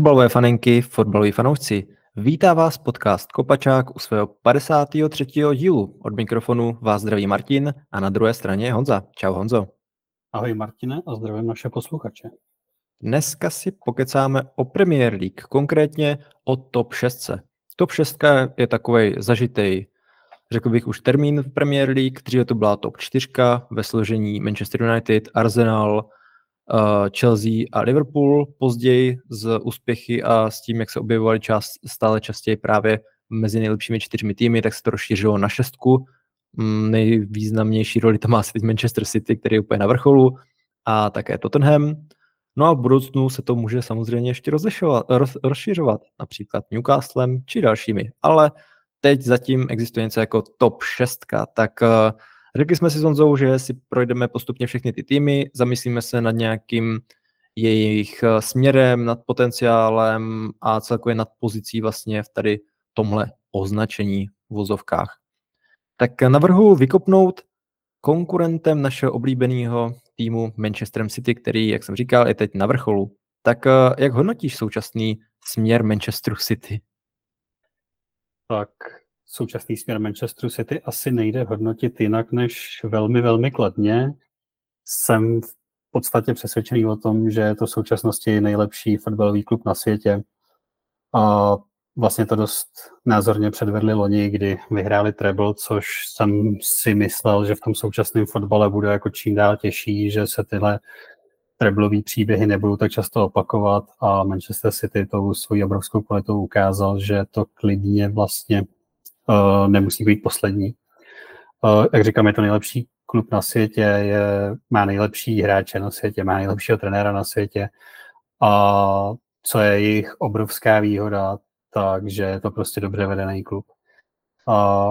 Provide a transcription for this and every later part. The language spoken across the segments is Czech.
Fotbalové fanenky, fotbaloví fanoušci, vítá vás podcast Kopačák u svého 53. dílu. Od mikrofonu vás zdraví Martin a na druhé straně Honza. Čau Honzo. Ahoj Martine a zdravím naše posluchače. Dneska si pokecáme o Premier League, konkrétně o top 6. Top 6 je takový zažitý, řekl bych už termín v Premier League, dříve to byla top 4 ve složení Manchester United, Arsenal, Chelsea a Liverpool. Později z úspěchy a s tím, jak se objevovaly čas, stále častěji právě mezi nejlepšími čtyřmi týmy, tak se to rozšířilo na šestku. Mm, nejvýznamnější roli tam má asi teď Manchester City, který je úplně na vrcholu, a také Tottenham. No a v budoucnu se to může samozřejmě ještě roz, rozšiřovat, například Newcastlem či dalšími. Ale teď zatím existuje něco jako top 6, tak uh, Řekli jsme si s Honzou, že si projdeme postupně všechny ty týmy, zamyslíme se nad nějakým jejich eh, směrem, nad potenciálem a celkově nad pozicí vlastně v tady tomhle označení v vozovkách. Tak navrhu vykopnout konkurentem našeho oblíbeného týmu Manchester City, který, jak jsem říkal, je teď na vrcholu. Tak eh, jak hodnotíš současný směr Manchesteru City? Tak současný směr Manchesteru City asi nejde hodnotit jinak než velmi, velmi kladně. Jsem v podstatě přesvědčený o tom, že je to v současnosti nejlepší fotbalový klub na světě. A vlastně to dost názorně předvedli loni, kdy vyhráli treble, což jsem si myslel, že v tom současném fotbale bude jako čím dál těžší, že se tyhle treblový příběhy nebudou tak často opakovat a Manchester City tou svojí obrovskou kvalitou ukázal, že to klidně vlastně uh, nemusí být poslední. Uh, jak říkám, je to nejlepší klub na světě, je, má nejlepší hráče na světě, má nejlepšího trenéra na světě a co je jejich obrovská výhoda, takže je to prostě dobře vedený klub. A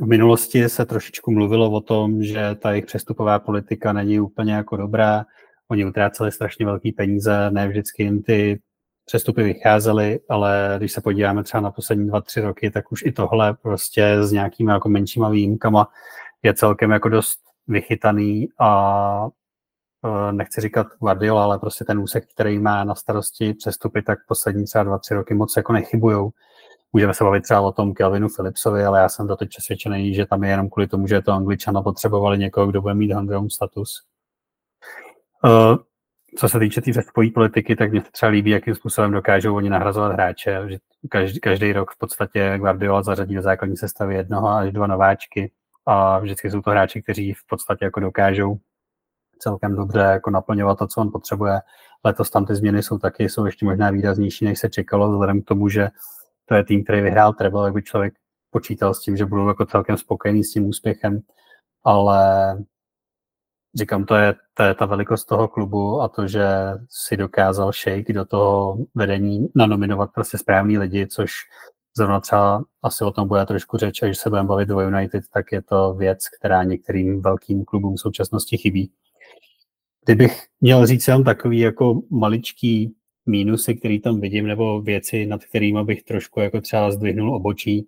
v minulosti se trošičku mluvilo o tom, že ta jejich přestupová politika není úplně jako dobrá. Oni utráceli strašně velký peníze, ne vždycky jim ty přestupy vycházely, ale když se podíváme třeba na poslední dva, tři roky, tak už i tohle prostě s nějakými jako menšíma výjimkama je celkem jako dost vychytaný a e, nechci říkat Guardiola, ale prostě ten úsek, který má na starosti přestupy, tak poslední třeba dva, tři roky moc jako nechybujou. Můžeme se bavit třeba o tom Kelvinu Philipsovi, ale já jsem to teď přesvědčený, že tam je jenom kvůli tomu, že to angličana, potřebovali někoho, kdo bude mít homegrown status. Uh, co se týče té tý politiky, tak mě třeba líbí, jakým způsobem dokážou oni nahrazovat hráče. Že každý, každý rok v podstatě Guardiola zařadí do základní sestavy jednoho až dva nováčky a vždycky jsou to hráči, kteří v podstatě jako dokážou celkem dobře jako naplňovat to, co on potřebuje. Letos tam ty změny jsou taky, jsou ještě možná výraznější, než se čekalo, vzhledem k tomu, že to je tým, který vyhrál treble, jak by člověk počítal s tím, že budou jako celkem spokojený s tím úspěchem, ale říkám, to je, to je ta velikost toho klubu a to, že si dokázal Shake do toho vedení nanominovat prostě správný lidi, což zrovna třeba asi o tom bude trošku řeč, až se budeme bavit o United, tak je to věc, která některým velkým klubům v současnosti chybí. Kdybych měl říct jenom takový jako maličký mínusy, který tam vidím, nebo věci, nad kterými bych trošku jako třeba zdvihnul obočí,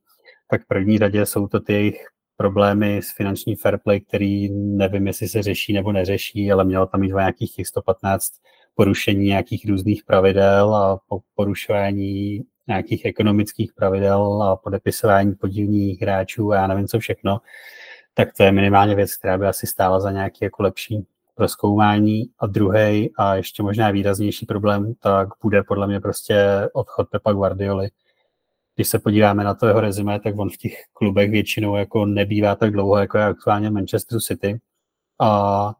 tak v první řadě jsou to ty jejich problémy s finanční fair play, který nevím, jestli se řeší nebo neřeší, ale mělo tam mít nějakých těch 115 porušení nějakých různých pravidel a porušování nějakých ekonomických pravidel a podepisování podivních hráčů a já nevím co všechno, tak to je minimálně věc, která by asi stála za nějaký jako lepší proskoumání. A druhý a ještě možná výraznější problém, tak bude podle mě prostě odchod Pepa Guardioli, když se podíváme na to jeho rezime, tak on v těch klubech většinou jako nebývá tak dlouho, jako je aktuálně Manchester City. A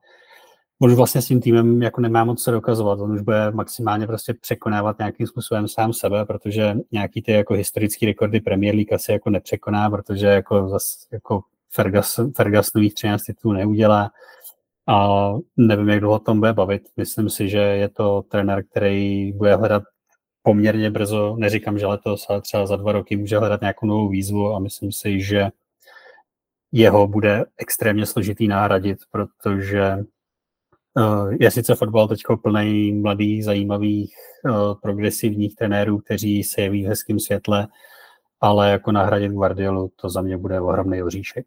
on už vlastně s tím týmem jako nemá moc co dokazovat. On už bude maximálně prostě překonávat nějakým způsobem sám sebe, protože nějaký ty jako historický rekordy Premier League asi jako nepřekoná, protože jako, zas, jako Ferguson, Fergusonových 13 titulů neudělá. A nevím, jak dlouho tom bude bavit. Myslím si, že je to trenér, který bude hledat poměrně brzo, neříkám, že letos, ale třeba za dva roky může hledat nějakou novou výzvu a myslím si, že jeho bude extrémně složitý nahradit, protože uh, je sice fotbal teď plný mladých, zajímavých, uh, progresivních trenérů, kteří se jeví v hezkém světle, ale jako nahradit Guardiolu, to za mě bude ohromný oříšek.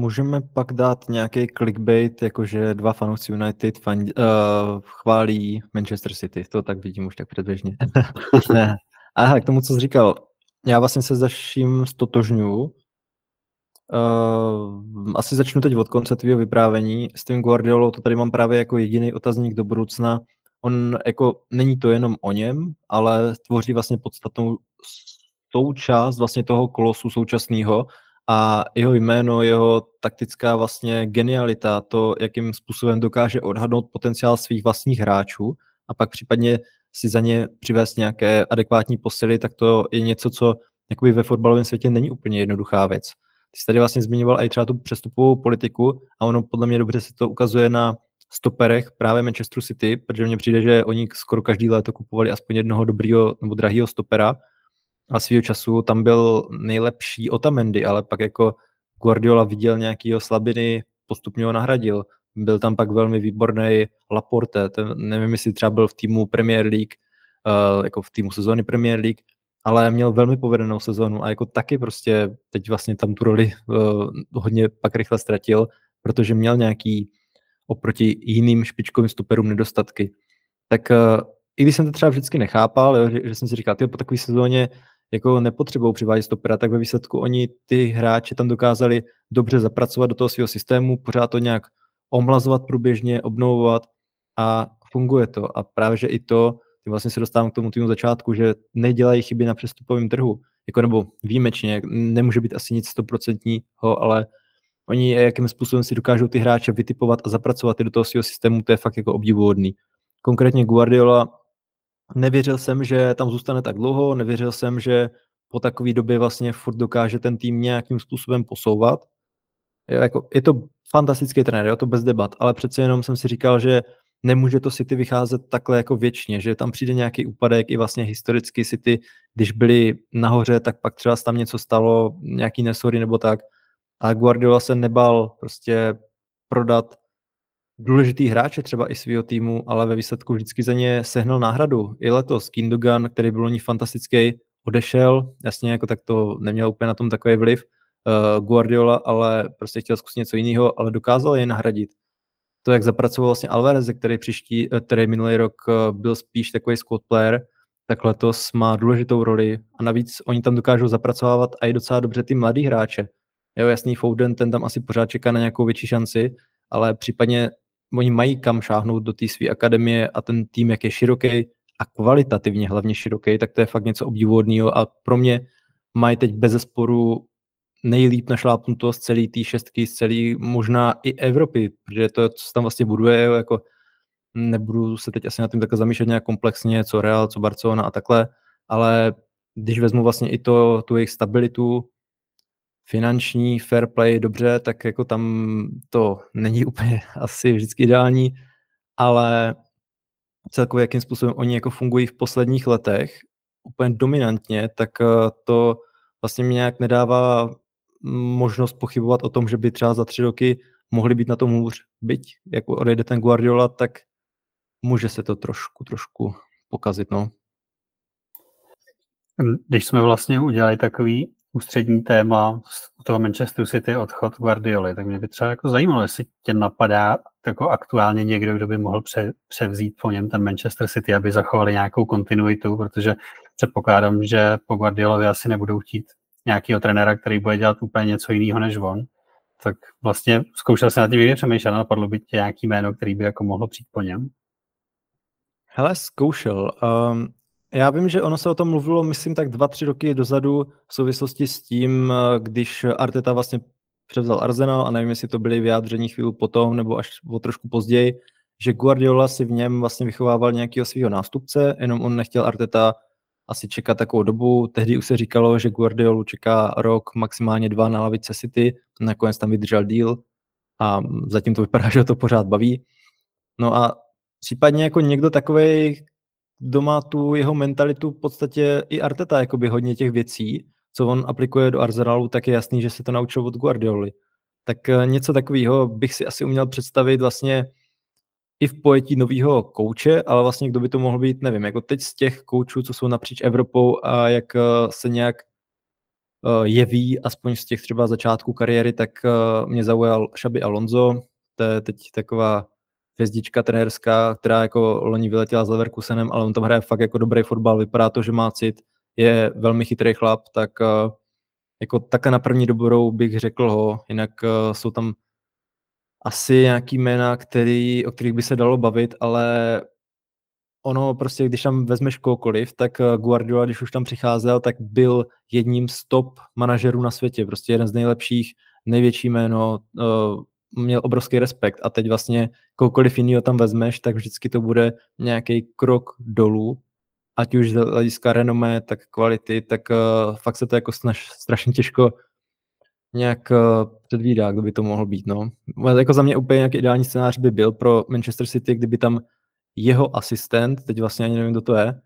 Můžeme pak dát nějaký clickbait, jakože dva fanoušci United fan, uh, chválí Manchester City. To tak vidím už tak předběžně. Aha, k tomu, co jsi říkal. Já vlastně se zaším stotožňuju. Uh, asi začnu teď od konce tvého vyprávění. S tím Guardiolou to tady mám právě jako jediný otazník do budoucna. On jako není to jenom o něm, ale tvoří vlastně podstatnou součást vlastně toho kolosu současného a jeho jméno, jeho taktická vlastně genialita, to, jakým způsobem dokáže odhadnout potenciál svých vlastních hráčů a pak případně si za ně přivést nějaké adekvátní posily, tak to je něco, co jakoby ve fotbalovém světě není úplně jednoduchá věc. Ty jsi tady vlastně zmiňoval i třeba tu přestupovou politiku a ono podle mě dobře se to ukazuje na stoperech právě Manchester City, protože mně přijde, že oni skoro každý léto kupovali aspoň jednoho dobrýho nebo drahého stopera a svýho času tam byl nejlepší Otamendi, ale pak jako Guardiola viděl nějakýho slabiny, postupně ho nahradil. Byl tam pak velmi výborný Laporte, ten, nevím, jestli třeba byl v týmu Premier League, uh, jako v týmu sezóny Premier League, ale měl velmi povedenou sezónu a jako taky prostě teď vlastně tam tu roli uh, hodně pak rychle ztratil, protože měl nějaký oproti jiným špičkovým stoperům nedostatky. Tak uh, i když jsem to třeba vždycky nechápal, jo, že, že jsem si říkal, ty po takové sezóně jako nepotřebují přivádět stopera, tak ve výsledku oni ty hráči tam dokázali dobře zapracovat do toho svého systému, pořád to nějak omlazovat průběžně, obnovovat a funguje to. A právě, že i to, vlastně se dostávám k tomu týmu začátku, že nedělají chyby na přestupovém trhu, jako nebo výjimečně, nemůže být asi nic stoprocentního, ale oni jakým způsobem si dokážou ty hráče vytipovat a zapracovat do toho svého systému, to je fakt jako obdivuhodný. Konkrétně Guardiola nevěřil jsem, že tam zůstane tak dlouho, nevěřil jsem, že po takové době vlastně furt dokáže ten tým nějakým způsobem posouvat. Je, jako, je to fantastický trenér, je to bez debat, ale přece jenom jsem si říkal, že nemůže to City vycházet takhle jako věčně, že tam přijde nějaký úpadek i vlastně historicky City, když byli nahoře, tak pak třeba tam něco stalo, nějaký nesory nebo tak. A Guardiola se nebal prostě prodat důležitý hráče třeba i svého týmu, ale ve výsledku vždycky za ně sehnal náhradu. I letos Kindogan, který byl ní fantastický, odešel, jasně jako tak to neměl úplně na tom takový vliv, uh, Guardiola, ale prostě chtěl zkusit něco jiného, ale dokázal je nahradit. To, jak zapracoval vlastně Alvarez, který příští, eh, který minulý rok eh, byl spíš takový squad player, tak letos má důležitou roli a navíc oni tam dokážou zapracovávat a i docela dobře ty mladý hráče. Jo, jasný Foden, ten tam asi pořád čeká na nějakou větší šanci, ale případně oni mají kam šáhnout do té své akademie a ten tým, jak je široký a kvalitativně hlavně široký, tak to je fakt něco obdivuhodného a pro mě mají teď bez zesporu nejlíp našlápnuto z celé té šestky, z celé možná i Evropy, protože to, co se tam vlastně buduje, jako nebudu se teď asi na tím takhle zamýšlet nějak komplexně, co Real, co Barcelona a takhle, ale když vezmu vlastně i to, tu jejich stabilitu, finanční fair play dobře, tak jako tam to není úplně asi vždycky ideální, ale celkově jakým způsobem oni jako fungují v posledních letech úplně dominantně, tak eh, to vlastně mě nějak nedává možnost pochybovat o tom, že by třeba za tři roky mohli být na tom hůř. Byť, jak odejde ten Guardiola, tak může se to trošku, trošku pokazit, no. Když jsme vlastně udělali takový ústřední téma z toho Manchester City odchod Guardioli, tak mě by třeba jako zajímalo, jestli tě napadá jako aktuálně někdo, kdo by mohl pře, převzít po něm ten Manchester City, aby zachovali nějakou kontinuitu, protože předpokládám, že po Guardiolovi asi nebudou chtít nějakého trenéra, který bude dělat úplně něco jiného než on. Tak vlastně zkoušel jsem na tím přemýšlet, napadlo by tě nějaký jméno, který by jako mohlo přijít po něm? Hele, zkoušel. Um, já vím, že ono se o tom mluvilo, myslím, tak dva, tři roky dozadu v souvislosti s tím, když Arteta vlastně převzal Arsenal a nevím, jestli to byly vyjádření chvíli potom nebo až o trošku později, že Guardiola si v něm vlastně vychovával nějakého svého nástupce, jenom on nechtěl Arteta asi čekat takovou dobu. Tehdy už se říkalo, že Guardiolu čeká rok, maximálně dva na lavice City, nakonec tam vydržel díl a zatím to vypadá, že to pořád baví. No a případně jako někdo takový, kdo má tu jeho mentalitu v podstatě i Arteta, jakoby hodně těch věcí, co on aplikuje do Arsenalu, tak je jasný, že se to naučil od Guardioli. Tak eh, něco takového bych si asi uměl představit vlastně i v pojetí nového kouče, ale vlastně kdo by to mohl být, nevím, jako teď z těch koučů, co jsou napříč Evropou a jak eh, se nějak jeví, aspoň z těch třeba začátků kariéry, tak mě zaujal Šabi Alonso, to je teď taková hvězdička trenérská, která jako loni vyletěla s Leverkusenem, ale on tam hraje fakt jako dobrý fotbal, vypadá to, že má cit, je velmi chytrý chlap, tak jako takhle na první dobrou bych řekl ho, jinak jsou tam asi nějaký jména, který, o kterých by se dalo bavit, ale ono prostě, když tam vezmeš kohokoliv, tak eh, Guardiola, když už tam přicházel, tak byl jedním z top manažerů na světě, prostě jeden z nejlepších, největší jméno, měl obrovský respekt a teď vlastně kohokoliv jiného tam vezmeš, tak vždycky to bude nějaký krok dolů, ať už z hlediska renomé, tak kvality, tak uh, fakt se to jako snaž, strašně těžko nějak uh, předvídá, kdo by to mohl být. No. Jako za mě úplně nějaký ideální scénář by byl pro Manchester City, kdyby tam jeho asistent, teď vlastně ani nevím, kdo to je,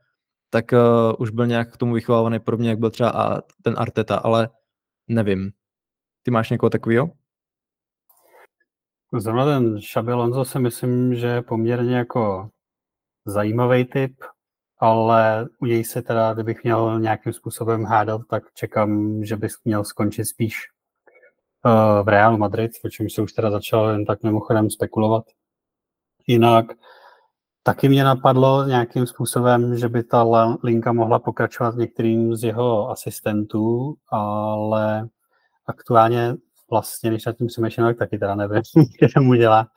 tak uh, už byl nějak k tomu vychovávaný podobně, jak byl třeba a ten Arteta, ale nevím. Ty máš někoho takového? Zrovna ten Xabi Alonso si myslím, že je poměrně jako zajímavý typ, ale u něj se teda, kdybych měl nějakým způsobem hádat, tak čekám, že bys měl skončit spíš uh, v Realu Madrid, o čem se už teda začal jen tak mimochodem spekulovat. Jinak Taky mě napadlo nějakým způsobem, že by ta linka mohla pokračovat některým z jeho asistentů, ale aktuálně vlastně, když nad tím přemýšlím, tak taky teda nevím, kde mu dělá,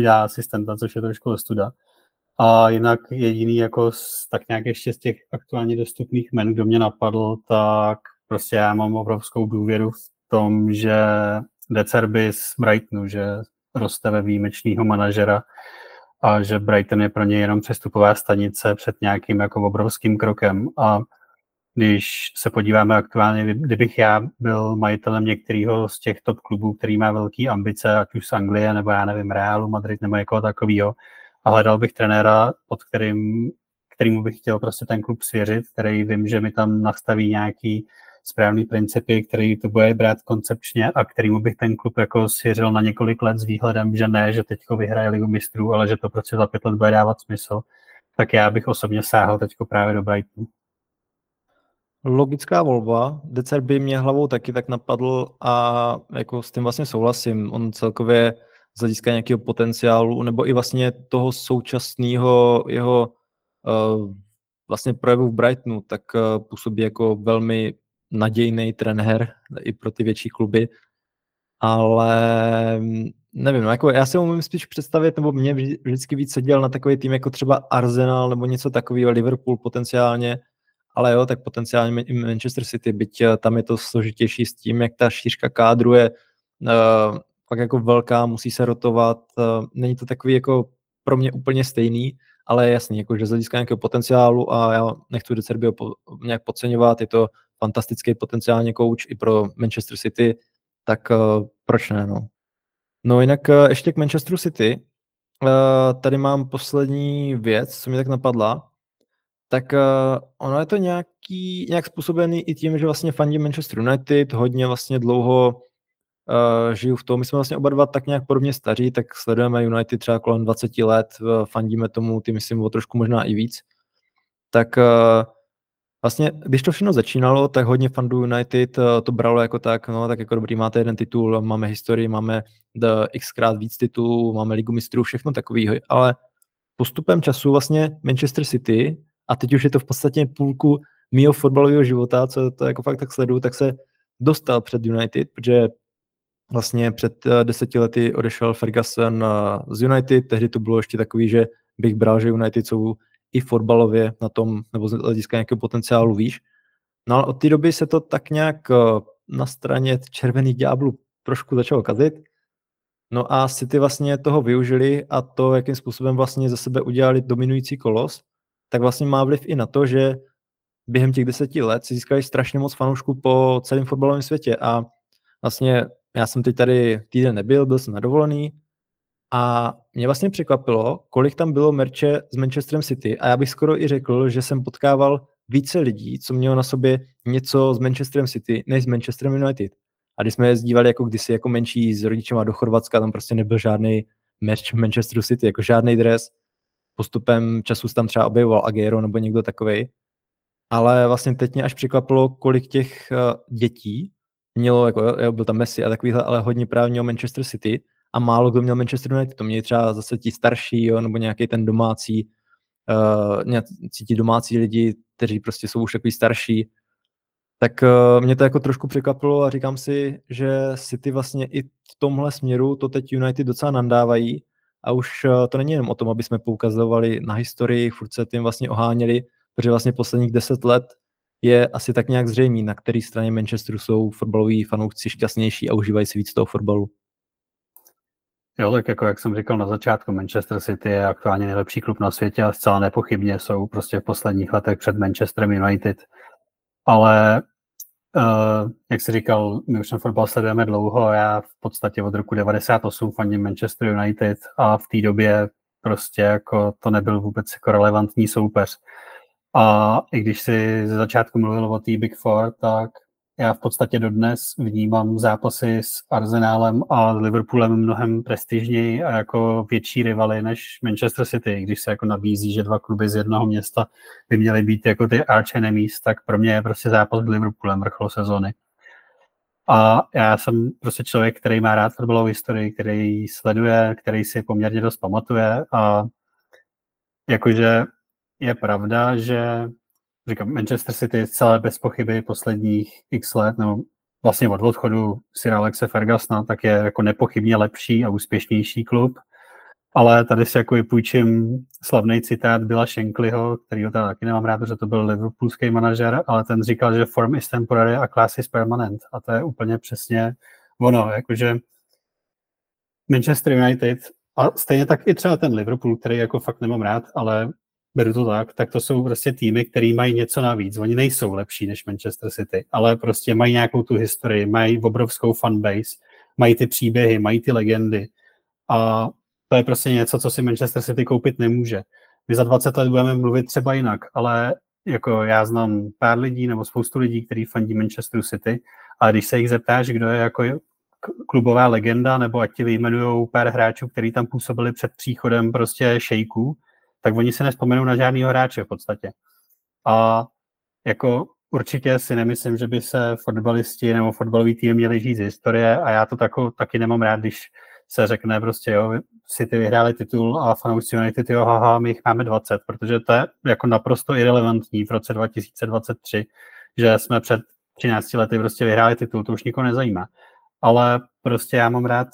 dělá asistenta, což je trošku ostuda. A jinak jediný jako z, tak nějak ještě z těch aktuálně dostupných men, kdo mě napadl, tak prostě já mám obrovskou důvěru v tom, že Decerby z Brightonu, že roste ve výjimečného manažera, a že Brighton je pro ně jenom přestupová stanice před nějakým jako obrovským krokem a když se podíváme aktuálně, kdybych já byl majitelem některého z těch top klubů, který má velké ambice, ať už z Anglie, nebo já nevím, Realu, Madrid, nebo někoho takového, a hledal bych trenéra, pod kterým, kterýmu bych chtěl prostě ten klub svěřit, který vím, že mi tam nastaví nějaký správný principy, který to bude brát koncepčně a kterýmu bych ten klub jako svěřil na několik let s výhledem, že ne, že teďko vyhraje ligu mistrů, ale že to prostě za pět let bude dávat smysl, tak já bych osobně sáhl teďko právě do Brightonu. Logická volba. Decer by mě hlavou taky tak napadl a jako s tím vlastně souhlasím. On celkově z hlediska nějakého potenciálu nebo i vlastně toho současného jeho uh, vlastně projevu v Brightonu, tak uh, působí jako velmi nadějný trenér i pro ty větší kluby, ale mm, nevím, no jako já si umím spíš představit, nebo mě vždycky víc seděl na takový tým jako třeba Arsenal nebo něco takového, Liverpool potenciálně, ale jo, tak potenciálně i Manchester City, byť eh, tam je to složitější s tím, jak ta šířka kádru je uh, fakt jako velká, musí se rotovat, uh, není to takový jako pro mě úplně stejný, ale jasný, jako, že z hlediska nějakého potenciálu a já nechci Decerbio po, nějak podceňovat, je to fantastický potenciálně coach i pro Manchester City, tak uh, proč ne, no. No jinak uh, ještě k Manchesteru City, uh, tady mám poslední věc, co mi tak napadla, tak uh, ono je to nějaký, nějak způsobený i tím, že vlastně fandím Manchester United, hodně vlastně dlouho uh, žiju v tom, my jsme vlastně oba dva tak nějak podobně staří, tak sledujeme United třeba kolem 20 let, uh, fandíme tomu, ty myslím o trošku možná i víc, tak uh, Vlastně, když to všechno začínalo, tak hodně fandů United to bralo jako tak, no tak jako dobrý, máte jeden titul, máme historii, máme xkrát víc titulů, máme ligu mistrů, všechno takový, ale postupem času vlastně Manchester City, a teď už je to v podstatě půlku mýho fotbalového života, co to jako fakt tak sleduju, tak se dostal před United, protože vlastně před eh, deseti lety odešel Ferguson eh, z United, tehdy to bylo ještě takový, že bych bral, že United jsou i fotbalově na tom, nebo z hlediska nějakého potenciálu výš. No ale od té doby se to tak nějak eh, na straně červených ďáblů trošku začalo kazit. No a City vlastně toho využili a to, jakým způsobem vlastně za sebe udělali dominující kolos, tak vlastně má vliv i na to, že během těch deseti let si získali strašně moc fanoušků po celém fotbalovém světě a vlastně já jsem teď tady týden nebyl, byl jsem na dovolený a mě vlastně překvapilo, kolik tam bylo merče s Manchesterem City a já bych skoro i řekl, že jsem potkával více lidí, co mělo na sobě něco s Manchesterem City, než s Manchesterem United. A když jsme jezdívali jako kdysi jako menší s rodičema do Chorvatska, tam prostě nebyl žádný merch Manchesteru City, jako žádný dres. Postupem času tam třeba objevoval Agero nebo někdo takový. ale vlastně teď mě až překvapilo, kolik těch uh, dětí mělo, jako jo, byl tam Messi a takovýhle, ale hodně právě měl Manchester City a málo kdo měl Manchester United. To měli třeba zase ti starší, jo, nebo nějaký ten domácí, uh, ti domácí lidi, kteří prostě jsou už takový starší, tak uh, mě to jako trošku překvapilo a říkám si, že City vlastně i v tomhle směru to teď United docela nandávají a už uh, to není jenom o tom, aby jsme poukazovali na historii, furt se tím vlastně oháněli, protože vlastně posledních deset let je asi tak nějak zřejmý, na které straně Manchesteru jsou fotbaloví fanoušci šťastnější a užívají si víc toho fotbalu. Jo, tak jako jak jsem říkal na začátku, Manchester City je aktuálně nejlepší klub na světě a zcela nepochybně jsou prostě v posledních letech před Manchesterem United. Ale uh, jak jsi říkal, my už ten fotbal sledujeme dlouho já v podstatě od roku 98 fandím Manchester United a v té době prostě jako to nebyl vůbec jako relevantní soupeř. A i když si ze začátku mluvil o té Big Four, tak já v podstatě dodnes vnímám zápasy s Arsenálem a Liverpoolem mnohem prestižněji a jako větší rivaly než Manchester City, když se jako nabízí, že dva kluby z jednoho města by měly být jako ty arch enemies, tak pro mě je prostě zápas s Liverpoolem vrchol sezony. A já jsem prostě člověk, který má rád fotbalovou historii, který sleduje, který si poměrně dost pamatuje a jakože je pravda, že říkám, Manchester City je celé bez pochyby posledních x let, nebo vlastně od odchodu Sir Alexe Fergusona, tak je jako nepochybně lepší a úspěšnější klub. Ale tady si jako půjčím slavný citát Bila Shanklyho, kterýho teda taky nemám rád, protože to byl liverpoolský manažer, ale ten říkal, že form is temporary a class is permanent. A to je úplně přesně ono, jakože Manchester United a stejně tak i třeba ten Liverpool, který jako fakt nemám rád, ale beru to tak, tak to jsou prostě týmy, které mají něco navíc. Oni nejsou lepší než Manchester City, ale prostě mají nějakou tu historii, mají obrovskou fanbase, mají ty příběhy, mají ty legendy a to je prostě něco, co si Manchester City koupit nemůže. My za 20 let budeme mluvit třeba jinak, ale jako já znám pár lidí nebo spoustu lidí, kteří fandí Manchester City, a když se jich zeptáš, kdo je jako klubová legenda, nebo ať ti vyjmenují pár hráčů, kteří tam působili před příchodem prostě šejků, tak oni se nespomenou na žádného hráče v podstatě. A jako určitě si nemyslím, že by se fotbalisti nebo fotbalový tým měli žít z historie a já to tako, taky nemám rád, když se řekne prostě, jo, ty vyhráli titul a fanoušci United, jo, haha, my jich máme 20, protože to je jako naprosto irrelevantní v roce 2023, že jsme před 13 lety prostě vyhráli titul, to už nikoho nezajímá. Ale prostě já mám rád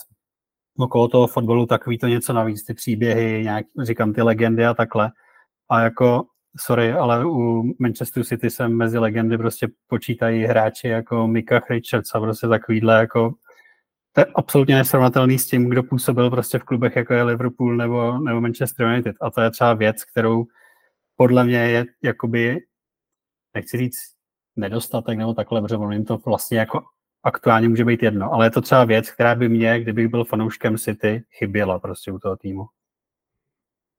okolo toho fotbalu takový to něco navíc, ty příběhy, nějak, říkám ty legendy a takhle. A jako, sorry, ale u Manchester City se mezi legendy prostě počítají hráči jako Mika Richards a prostě takovýhle jako to je absolutně nesrovnatelný s tím, kdo působil prostě v klubech jako je Liverpool nebo, nebo Manchester United. A to je třeba věc, kterou podle mě je jakoby, nechci říct nedostatek nebo takhle, protože on jim to vlastně jako aktuálně může být jedno, ale je to třeba věc, která by mě, kdybych byl fanouškem City, chyběla prostě u toho týmu.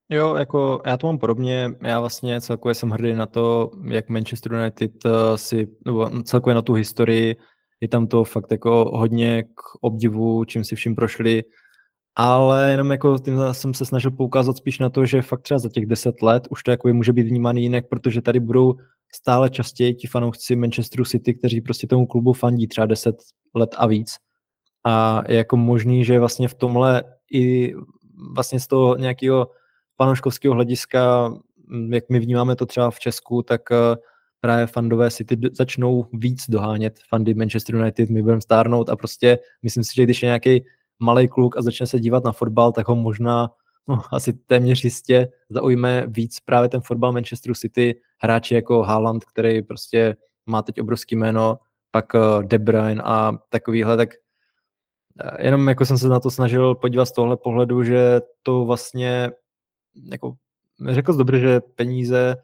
Jo, jako já to mám podobně, já vlastně celkově jsem hrdý na to, jak Manchester United eh, si, nebo celkově na tu historii, je tam to fakt jako hodně k obdivu, čím si vším prošli, ale jenom jako tím jsem se snažil poukázat spíš na to, že fakt třeba za těch deset let už to jako může být vnímaný jinak, protože tady budou stále častěji ti fanoušci Manchesteru City, kteří prostě tomu klubu fandí třeba 10 let a víc. A je jako možný, že vlastně v tomhle i vlastně z toho nějakého fanouškovského hlediska, jak my vnímáme to třeba v Česku, tak eh, právě fandové City začnou víc dohánět fandy Manchester United, my budeme stárnout a prostě myslím si, že když je nějaký malý kluk a začne se dívat na fotbal, tak ho možná no, asi téměř jistě zaujme víc právě ten fotbal Manchesteru City, hráči jako Haaland, který prostě má teď obrovský jméno, pak uh, De Bruyne a takovýhle, tak uh, jenom jako jsem se na to snažil podívat z tohle pohledu, že to vlastně jako řekl jsi dobře, že peníze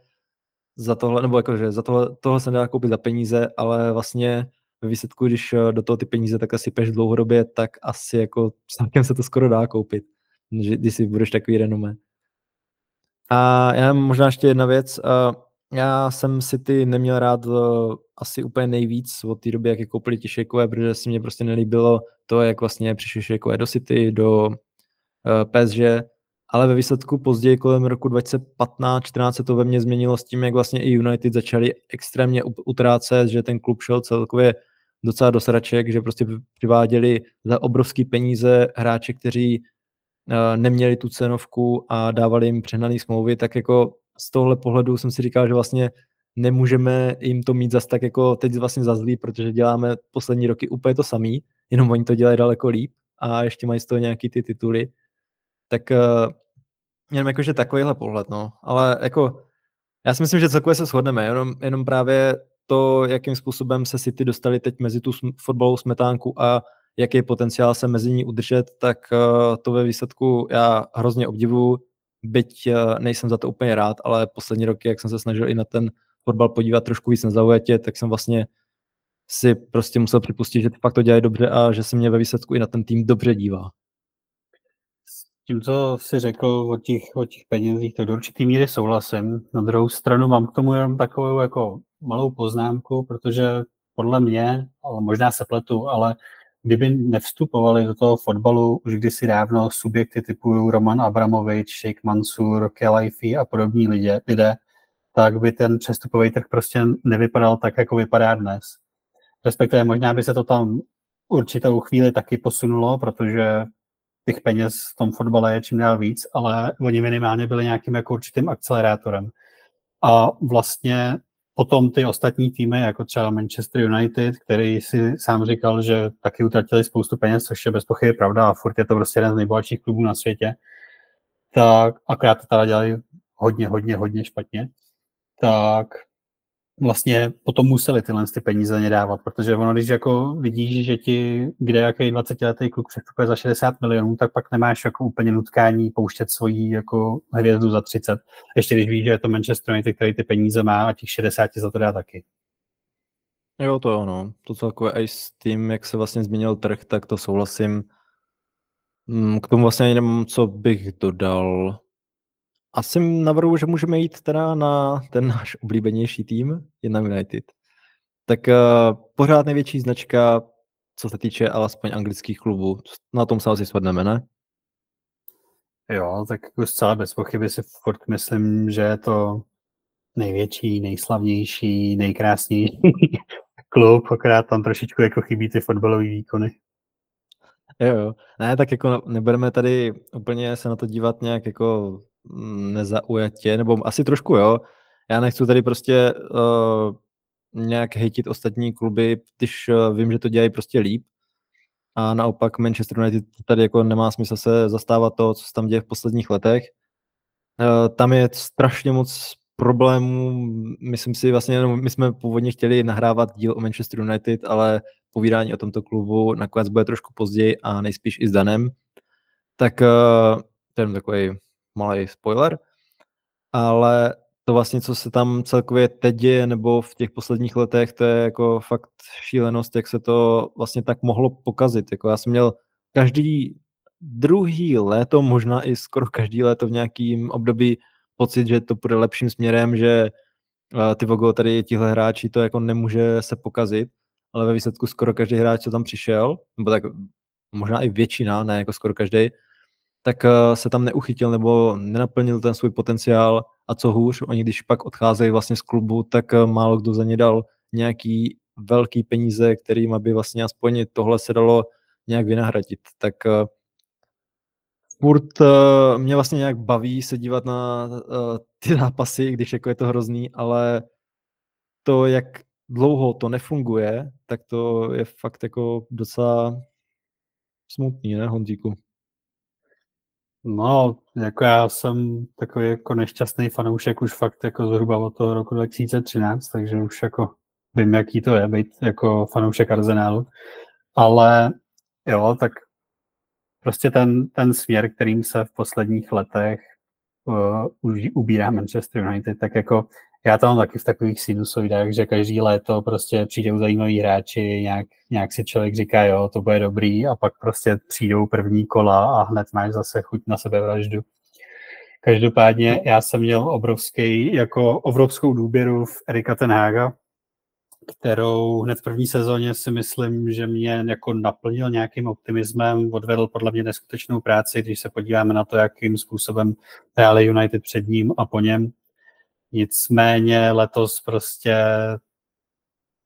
za tohle, nebo jako, že za tohle, tohle se nedá koupit za peníze, ale vlastně ve výsledku, když eh, do toho ty peníze tak asi peš dlouhodobě, tak asi jako celkem se to skoro dá koupit když si budeš takový renomé. A já možná ještě jedna věc. Já jsem si ty neměl rád e, asi úplně nejvíc od té doby, jak je koupili ti šejkové, protože si mě prostě nelíbilo to, jak vlastně přišli šejkové do City, do PSG ale ve výsledku později kolem roku 2015-14 se to ve mně změnilo s tím, jak vlastně i United začali extrémně utrácet, že ten klub šel celkově docela do sraček, že prostě přiváděli za obrovský peníze hráče, kteří uh, neměli tu cenovku a dávali jim přehnaný smlouvy, tak jako z tohle pohledu jsem si říkal, že vlastně nemůžeme jim to mít zas tak jako teď vlastně za zlý, protože děláme poslední roky úplně to samý, jenom oni to dělají daleko líp a ještě mají z toho nějaký ty tituly. Tak uh, jenom jakože takovýhle pohled, no. Ale jako já si myslím, že celkově se shodneme, jenom, jenom právě to, jakým způsobem se City dostali teď mezi tu fotbalovou smetánku a jaký potenciál se mezi ní udržet, tak uh, to ve výsledku já hrozně obdivuju, byť uh, nejsem za to úplně rád, ale poslední roky, jak jsem se snažil i na ten fotbal podívat trošku víc na zaujatě, tak jsem vlastně si prostě musel připustit, že fakt to dělají dobře a že se mě ve výsledku i na ten tým dobře dívá. Tím, co jsi řekl o těch, o těch penězích, to do určitý míry souhlasím. Na druhou stranu mám k tomu jenom takovou jako malou poznámku, protože podle mě, ale možná se pletu, ale kdyby nevstupovali do toho fotbalu už kdysi dávno subjekty typu Roman Abramovič, Sheikh Mansur, Kelaifi a podobní lidé, lidé, tak by ten přestupový trh prostě nevypadal tak, jako vypadá dnes. Respektive možná by se to tam určitou chvíli taky posunulo, protože těch peněz v tom fotbale je čím dál víc, ale oni minimálně byli nějakým jako určitým akcelerátorem. A vlastně potom ty ostatní týmy, jako třeba Manchester United, který si sám říkal, že taky utratili spoustu peněz, což je bez pochyby pravda a furt je to prostě jeden z nejbohatších klubů na světě, tak akorát to teda dělali hodně, hodně, hodně špatně, tak vlastně potom museli tyhle ty peníze nedávat, protože ono, když jako vidíš, že ti kde jaký 20-letý kluk přestupuje za 60 milionů, tak pak nemáš jako úplně nutkání pouštět svoji jako hvězdu za 30. Ještě když víš, že je to Manchester United, který ty peníze má a těch 60 za to dá taky. Jo, to jo, no. To celkově i s tím, jak se vlastně změnil trh, tak to souhlasím. Mm, k tomu vlastně ani nemám, co bych dodal. Asi navrhu, že můžeme jít teda na ten náš oblíbenější tým, jedna United. Tak uh, pořád největší značka, co se týče alespoň anglických klubů. Na tom se asi shodneme, ne? Jo, tak jako zcela bez pochyby si furt myslím, že je to největší, nejslavnější, nejkrásnější klub, akorát tam trošičku jako chybí ty fotbalové výkony. Jo, jo. Ne, tak jako nebudeme tady úplně se na to dívat nějak jako nezaujatě, nebo asi trošku jo. Já nechci tady prostě uh, nějak hejtit ostatní kluby, když uh, vím, že to dělají prostě líp. A naopak Manchester United tady jako nemá smysl se zastávat toho, co se tam děje v posledních letech. Uh, tam je strašně moc problémů, myslím si vlastně, my jsme původně chtěli nahrávat díl o Manchester United, ale povídání o tomto klubu nakonec bude trošku později a nejspíš i s Danem. Tak uh, to je takový malý spoiler, ale to vlastně, co se tam celkově teď děje, nebo v těch posledních letech, to je jako fakt šílenost, jak se to vlastně tak mohlo pokazit. Jako já jsem měl každý druhý léto, možná i skoro každý léto v nějakým období pocit, že to půjde lepším směrem, že ty Vogo tady tihle hráči to jako nemůže se pokazit, ale ve výsledku skoro každý hráč, co tam přišel, nebo tak možná i většina, ne jako skoro každý, tak eh, se tam neuchytil nebo nenaplnil ten svůj potenciál a co hůř, oni když pak odcházejí vlastně z klubu, tak eh, málo kdo za ně dal nějaký velký peníze, kterým aby vlastně aspoň tohle se dalo nějak vynahradit. Tak eh, furt mě vlastně nějak baví se dívat na ty zápasy, když jako je to hrozný, ale to, jak dlouho to nefunguje, tak to je fakt jako docela smutný, ne, Honzíku? No, jako já jsem takový jako nešťastný fanoušek už fakt jako zhruba od toho roku 2013, takže už jako vím, jaký to je být jako fanoušek Arsenálu. Ale jo, tak prostě ten, ten směr, kterým se v posledních letech uh, ubírá Manchester United, tak jako já to mám taky v takových sinusoidách, že každý léto prostě přijdou zajímaví hráči, nějak, nějak si člověk říká, jo, to bude dobrý a pak prostě přijdou první kola a hned máš zase chuť na sebevraždu. Každopádně já jsem měl obrovský, jako obrovskou důběru v Erika Tenhaga, kterou hned v první sezóně si myslím, že mě jako naplnil nějakým optimismem, odvedl podle mě neskutečnou práci, když se podíváme na to, jakým způsobem hráli United před ním a po něm. Nicméně letos prostě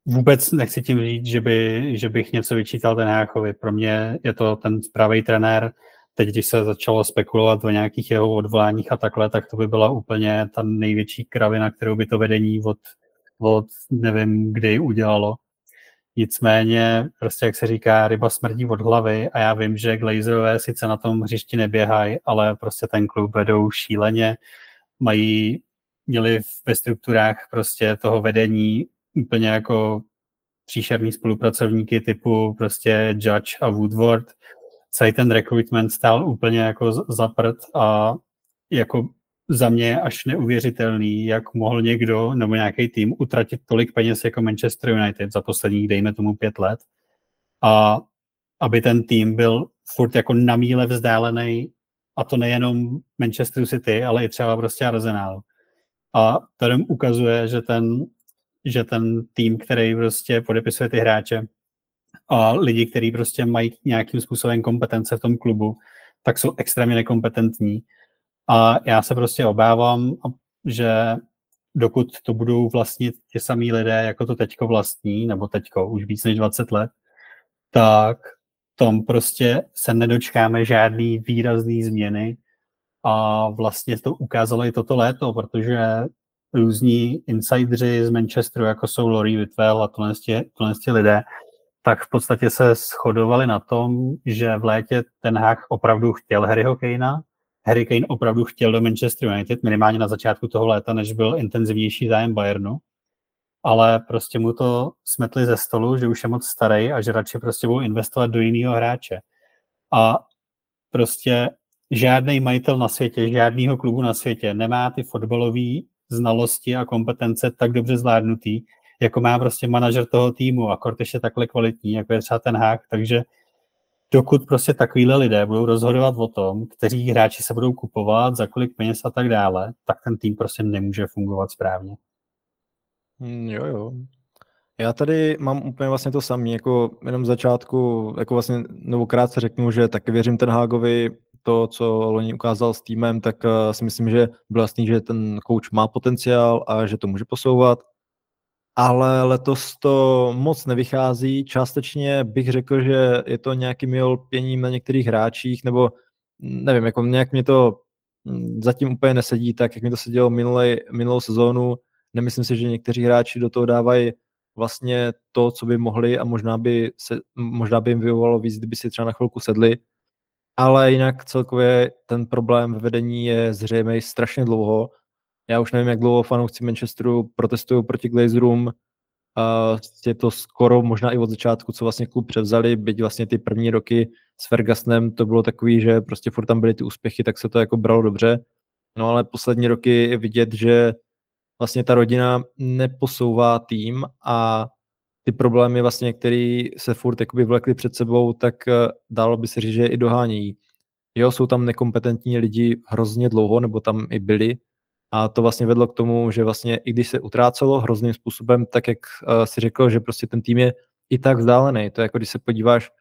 vůbec nechci tím říct, že, by, že bych něco vyčítal ten Háchovi. Pro mě je to ten pravý trenér. Teď, když se začalo spekulovat o nějakých jeho odvoláních a takhle, tak to by byla úplně ta největší kravina, kterou by to vedení od, od nevím kdy udělalo. Nicméně, prostě jak se říká, ryba smrdí od hlavy a já vím, že Glazerové sice na tom hřišti neběhají, ale prostě ten klub vedou šíleně, mají, měli ve strukturách prostě toho vedení úplně jako příšerný spolupracovníky typu prostě Judge a Woodward. Celý ten recruitment stál úplně jako zaprt a jako za mě až neuvěřitelný, jak mohl někdo nebo nějaký tým utratit tolik peněz jako Manchester United za posledních, dejme tomu, pět let. A aby ten tým byl furt jako na míle vzdálený a to nejenom Manchester City, ale i třeba prostě Arsenal. A to ukazuje, že ten že ten tým, který prostě podepisuje ty hráče a lidi, kteří prostě mají nějakým způsobem kompetence v tom klubu, tak jsou extrémně nekompetentní. A já se prostě obávám, že dokud to budou vlastnit ti samý lidé, jako to teďko vlastní, nebo teďko už víc než 20 let, tak tom prostě se nedočkáme žádný výrazný změny a vlastně to ukázalo i toto léto, protože různí insidři z Manchesteru, jako jsou Laurie Whitwell a tohle, tohle lidé, tak v podstatě se shodovali na tom, že v létě ten Hák opravdu chtěl Harryho Kanea, Harry Kane opravdu chtěl do Manchester United, minimálně na začátku toho léta, než byl intenzivnější zájem Bayernu, ale prostě mu to smetli ze stolu, že už je moc starý a že radši prostě budou investovat do jiného hráče. A prostě žádný majitel na světě, žádného klubu na světě nemá ty fotbalové znalosti a kompetence tak dobře zvládnutý, jako má prostě manažer toho týmu a kort ještě takhle kvalitní, jako je třeba ten hák, takže dokud prostě takovýhle lidé budou rozhodovat o tom, kteří hráči se budou kupovat, za kolik peněz a tak dále, tak ten tým prostě nemůže fungovat správně. Hmm, jo, jo. Já tady mám úplně vlastně to samé, jako jenom v začátku, jako vlastně novokrát se řeknu, že taky věřím ten Hágovi, to, co loni ukázal s týmem, tak uh, si myslím, že byl jasný, že ten coach má potenciál a že to může posouvat. Ale letos to moc nevychází. Částečně bych řekl, že je to nějakým jeho lpěním na některých hráčích, nebo nevím, jako nějak mě to hm, zatím úplně nesedí tak, jak mi to sedělo minulý, minulou sezónu. Nemyslím si, že někteří hráči do toho dávají vlastně to, co by mohli a možná by, se, možná by jim vyhovovalo víc, kdyby si třeba na chvilku sedli ale jinak celkově ten problém ve vedení je zřejmý strašně dlouho. Já už nevím, jak dlouho fanoušci Manchesteru protestují proti Glazerům. A je to skoro možná i od začátku, co vlastně klub převzali, byť vlastně ty první roky s Fergusonem to bylo takový, že prostě furt tam byly ty úspěchy, tak se to jako bralo dobře. No ale poslední roky je vidět, že vlastně ta rodina neposouvá tým a ty problémy, vlastně, které se furt jakoby vlekly před sebou, tak eh, dalo by se říct, že i dohánějí. Jo, jsou tam nekompetentní lidi hrozně dlouho, nebo tam i byli, a to vlastně vedlo k tomu, že vlastně i když se utrácelo hrozným způsobem, tak jak uh, si řekl, že prostě ten tým je i tak vzdálený. To je jako když se podíváš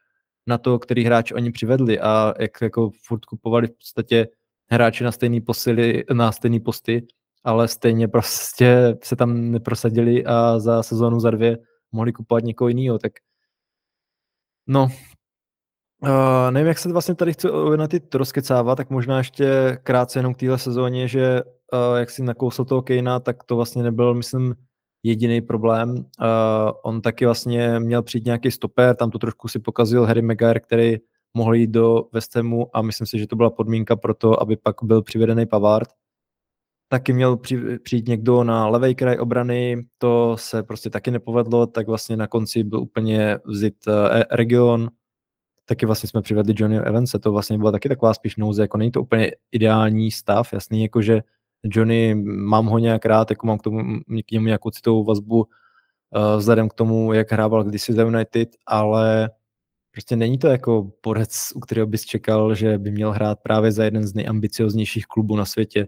na to, který hráč oni přivedli a jak jako furt kupovali v podstatě hráči na stejný posily, na stejný posty, ale stejně prostě se tam neprosadili a za sezónu, za dvě mohli kupovat někoho jiného, tak no, Uh, nevím, jak se vlastně tady chci na ty rozkecávat, tak možná ještě krátce jenom k téhle sezóně, že uh, jak si nakousl toho Kejna, tak to vlastně nebyl, myslím, jediný problém. Uh, on taky vlastně měl přijít nějaký stoper, tam to trošku si pokazil Harry Maguire, který mohl jít do West Hamu a myslím si, že to byla podmínka pro to, aby pak byl přivedený Pavard taky měl přijít někdo na levý kraj obrany, to se prostě taky nepovedlo, tak vlastně na konci byl úplně vzít uh, region, taky vlastně jsme přivedli Johnny Evanse, to vlastně byla taky taková spíš nouze, jako není to úplně ideální stav, jasný, jako že Johnny, mám ho nějak rád, jako mám k, tomu, k němu nějakou citovou vazbu uh, vzhledem k tomu, jak hrával kdysi za United, ale prostě není to jako borec, u kterého bys čekal, že by měl hrát právě za jeden z nejambicioznějších klubů na světě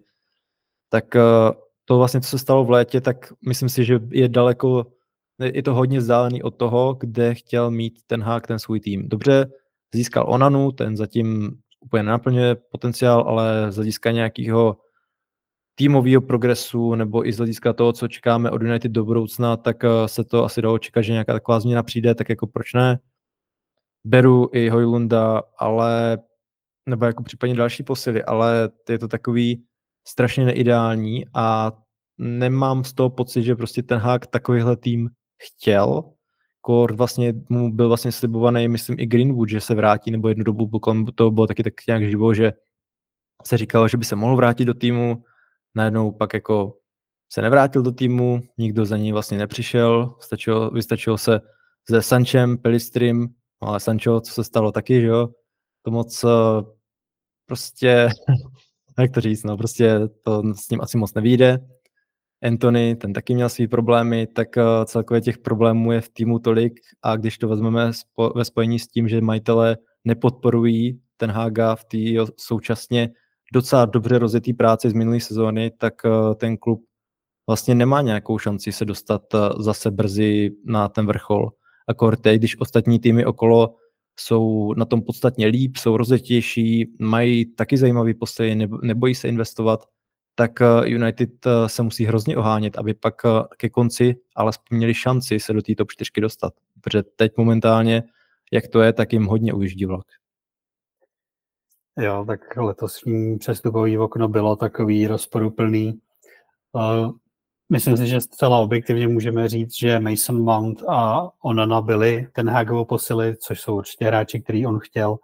tak eh, to vlastně, co se stalo v létě, tak myslím si, že je daleko, je to hodně vzdálený od toho, kde chtěl mít ten hák ten svůj tým. Dobře, získal Onanu, ten zatím úplně nenaplňuje potenciál, ale z hlediska nějakého týmového progresu nebo i z hlediska toho, co čekáme od United do budoucna, tak eh, se to asi dalo čekat, že nějaká taková změna přijde, tak jako proč ne? Beru i Hojlunda, ale nebo jako případně další posily, ale je to takový strašně neideální a nemám z toho pocit, že prostě ten hák takovýhle tým chtěl. Kor vlastně mu byl vlastně slibovaný, myslím, i Greenwood, že se vrátí, nebo jednu dobu kolem toho bylo taky tak nějak živo, že se říkalo, že by se mohl vrátit do týmu, najednou pak jako se nevrátil do týmu, nikdo za ní vlastně nepřišel, stačilo, vystačilo se se Sanchem, Pelistrim, no ale Sancho, co se stalo taky, že jo, to moc eh, prostě, jak to říct, no prostě to s ním asi moc nevíde. Anthony, ten taky měl svý problémy, tak eh, celkově těch problémů je v týmu tolik a když to vezmeme ve spojení s tím, že majitele nepodporují ten Haga v té současně docela dobře rozjetý práci z minulé sezóny, tak eh, ten klub vlastně nemá nějakou šanci se dostat eh, zase brzy na ten vrchol. A teď, když ostatní týmy okolo jsou na tom podstatně líp, jsou rozjetější, mají taky zajímavý postoj, nebojí se investovat, tak eh, United se musí hrozně ohánět, aby pak ke konci alespoň měli šanci se do té top 4 dostat. Protože teď momentálně, jak to je, tak jim hodně ujíždí vlak. Jo, tak letosní přestupový okno bylo takový rozporuplný. Myslím si, že zcela objektivně můžeme říct, že Mason Mount a Onana byli ten Hagovo posily, což jsou určitě hráči, který on chtěl,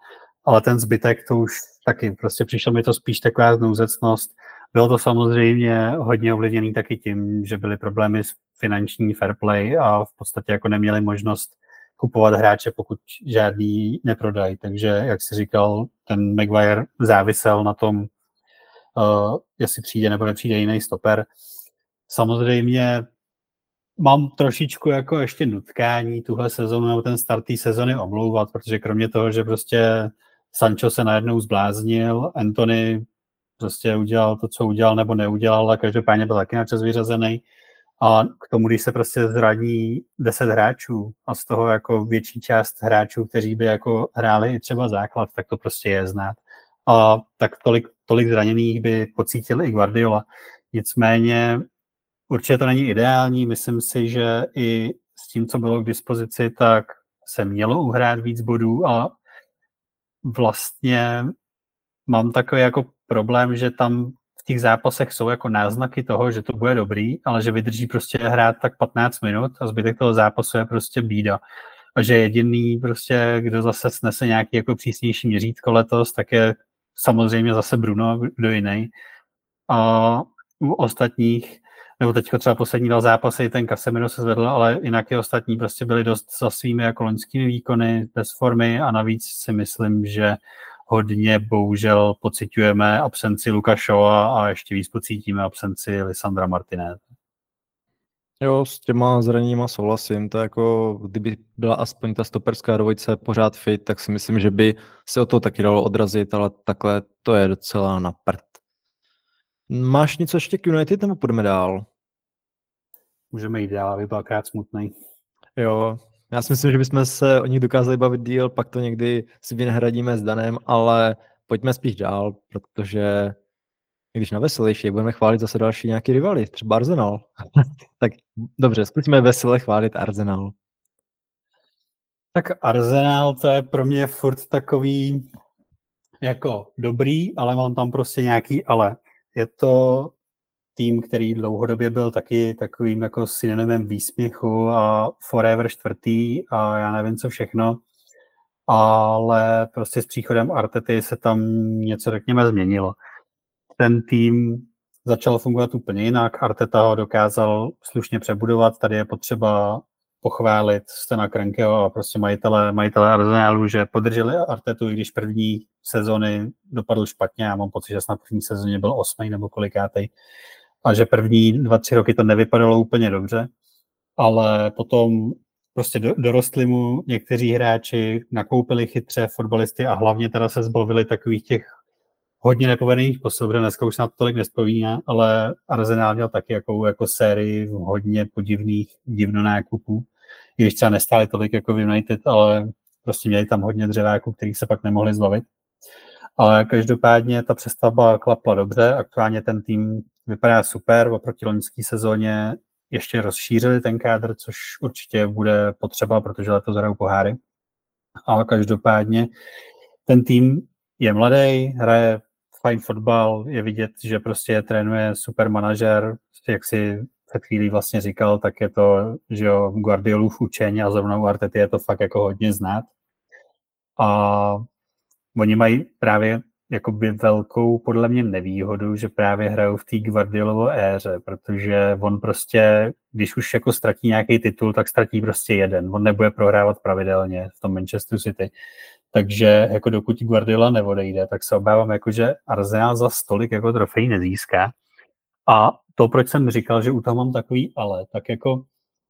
ale ten zbytek to už taky, prostě přišlo mi to spíš taková znouzecnost. Bylo to samozřejmě hodně ovlivněný taky tím, že byly problémy s finanční fair play a v podstatě jako neměli možnost kupovat hráče, pokud žádný neprodají. Takže, jak si říkal, ten Maguire závisel na tom, uh, jestli přijde nebo nepřijde jiný stoper. Samozřejmě mám trošičku jako ještě nutkání tuhle sezonu nebo ten start té sezony omlouvat, protože kromě toho, že prostě Sancho se najednou zbláznil, Anthony prostě udělal to, co udělal nebo neudělal, a každopádně byl taky načas vyřazený. A k tomu, když se prostě zraní 10 hráčů a z toho jako větší část hráčů, kteří by jako hráli i třeba základ, tak to prostě je znát. A tak tolik, tolik zraněných by pocítil i Guardiola. Nicméně určitě to není ideální. Myslím si, že i s tím, co bylo k dispozici, tak se mělo uhrát víc bodů a vlastně mám takový jako problém, že tam těch zápasech jsou jako náznaky toho, že to bude dobrý, ale že vydrží prostě hrát tak 15 minut a zbytek toho zápasu je prostě bída. A že jediný prostě, kdo zase snese nějaký jako přísnější měřítko letos, tak je samozřejmě zase Bruno, kdo jiný. A u ostatních, nebo teď třeba poslední dva zápasy, ten Casemiro se zvedl, ale jinak i ostatní prostě byli dost za svými jako loňskými výkony, bez formy a navíc si myslím, že hodně bohužel pocitujeme absenci Luka Shawa a ještě víc pocítíme absenci Lisandra Martinez. Jo, s těma zraněníma souhlasím. To jako, kdyby byla aspoň ta stoperská dvojice pořád fit, tak si myslím, že by se o to taky dalo odrazit, ale takhle to je docela na prd. Máš něco ještě k United nebo půjdeme dál? Můžeme jít dál, aby byl smutný. Jo, já si myslím, že bychom se o nich dokázali bavit díl, pak to někdy si vynahradíme s Danem, ale pojďme spíš dál, protože když na veselější budeme chválit zase další nějaký rivaly, třeba Arsenal. tak dobře, zkusíme veselé chválit Arsenal. Tak Arsenal to je pro mě furt takový jako dobrý, ale mám tam prostě nějaký ale. Je to tým, který dlouhodobě byl taky takovým jako synonymem výsměchu a forever čtvrtý a já nevím co všechno, ale prostě s příchodem Artety se tam něco, řekněme, změnilo. Ten tým začal fungovat úplně jinak, Arteta ho dokázal slušně přebudovat, tady je potřeba pochválit Stena Krenkeho a prostě majitele, majitele Arsenalu, že podrželi Artetu, i když první sezony dopadl špatně. Já mám pocit, že snad první sezóně byl osmý nebo kolikátej a že první dva, tři roky to nevypadalo úplně dobře, ale potom prostě dorostli mu někteří hráči, nakoupili chytře fotbalisty a hlavně teda se zbavili takových těch hodně nepovedených protože dneska už se na to tolik nespomíná, ale Arsenal měl taky jako, jako sérii hodně podivných divno nákupů, i když třeba nestáli tolik jako v United, ale prostě měli tam hodně dřeváků, kterých se pak nemohli zbavit. Ale každopádně ta přestavba klapla dobře, aktuálně ten tým vypadá super, oproti loňské sezóně ještě rozšířili ten kádr, což určitě bude potřeba, protože letos hrajou poháry. Ale každopádně ten tým je mladý, hraje fajn fotbal, je vidět, že prostě trénuje super manažer, jak si před chvílí vlastně říkal, tak je to, že jo, Guardiolův učení a zrovna u Artety je to fakt jako hodně znát. A oni mají právě jakoby velkou podle mě nevýhodu, že právě hrajou v té Guardiolovo éře, protože on prostě, když už jako ztratí nějaký titul, tak ztratí prostě jeden. On nebude prohrávat pravidelně v tom Manchester City. Takže jako dokud Guardiola neodejde, tak se obávám, jako, že Arsenal za stolik jako trofej nezíská. A to, proč jsem říkal, že u toho mám takový ale, tak jako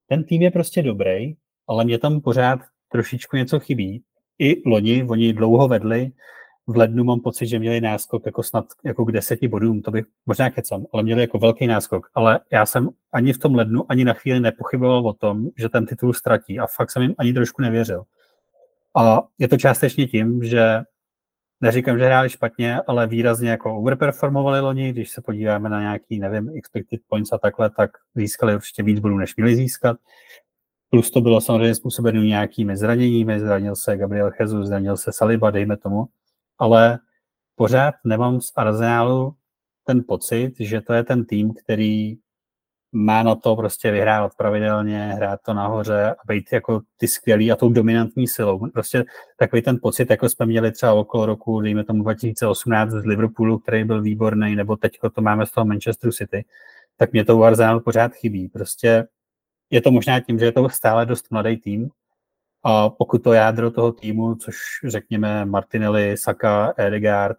ten tým je prostě dobrý, ale mě tam pořád trošičku něco chybí. I loni, oni dlouho vedli, v lednu mám pocit, že měli náskok jako snad jako k deseti bodům, to bych možná kecam, ale měli jako velký náskok. Ale já jsem ani v tom lednu, ani na chvíli nepochyboval o tom, že ten titul ztratí a fakt jsem jim ani trošku nevěřil. A je to částečně tím, že neříkám, že hráli špatně, ale výrazně jako overperformovali loni, když se podíváme na nějaký, nevím, expected points a takhle, tak získali určitě víc bodů, než měli získat. Plus to bylo samozřejmě způsobeno nějakými zraněními, zranil se Gabriel Jesus, zranil se Saliba, dejme tomu, ale pořád nemám z Arsenalu ten pocit, že to je ten tým, který má na to prostě vyhrávat pravidelně, hrát to nahoře a být jako ty skvělý a tou dominantní silou. Prostě takový ten pocit, jako jsme měli třeba okolo roku, dejme tomu 2018 z Liverpoolu, který byl výborný, nebo teď to máme z toho Manchester City, tak mě to u Arsenal pořád chybí. Prostě je to možná tím, že je to stále dost mladý tým a pokud to jádro toho týmu, což řekněme Martinelli, Saka, Edegaard,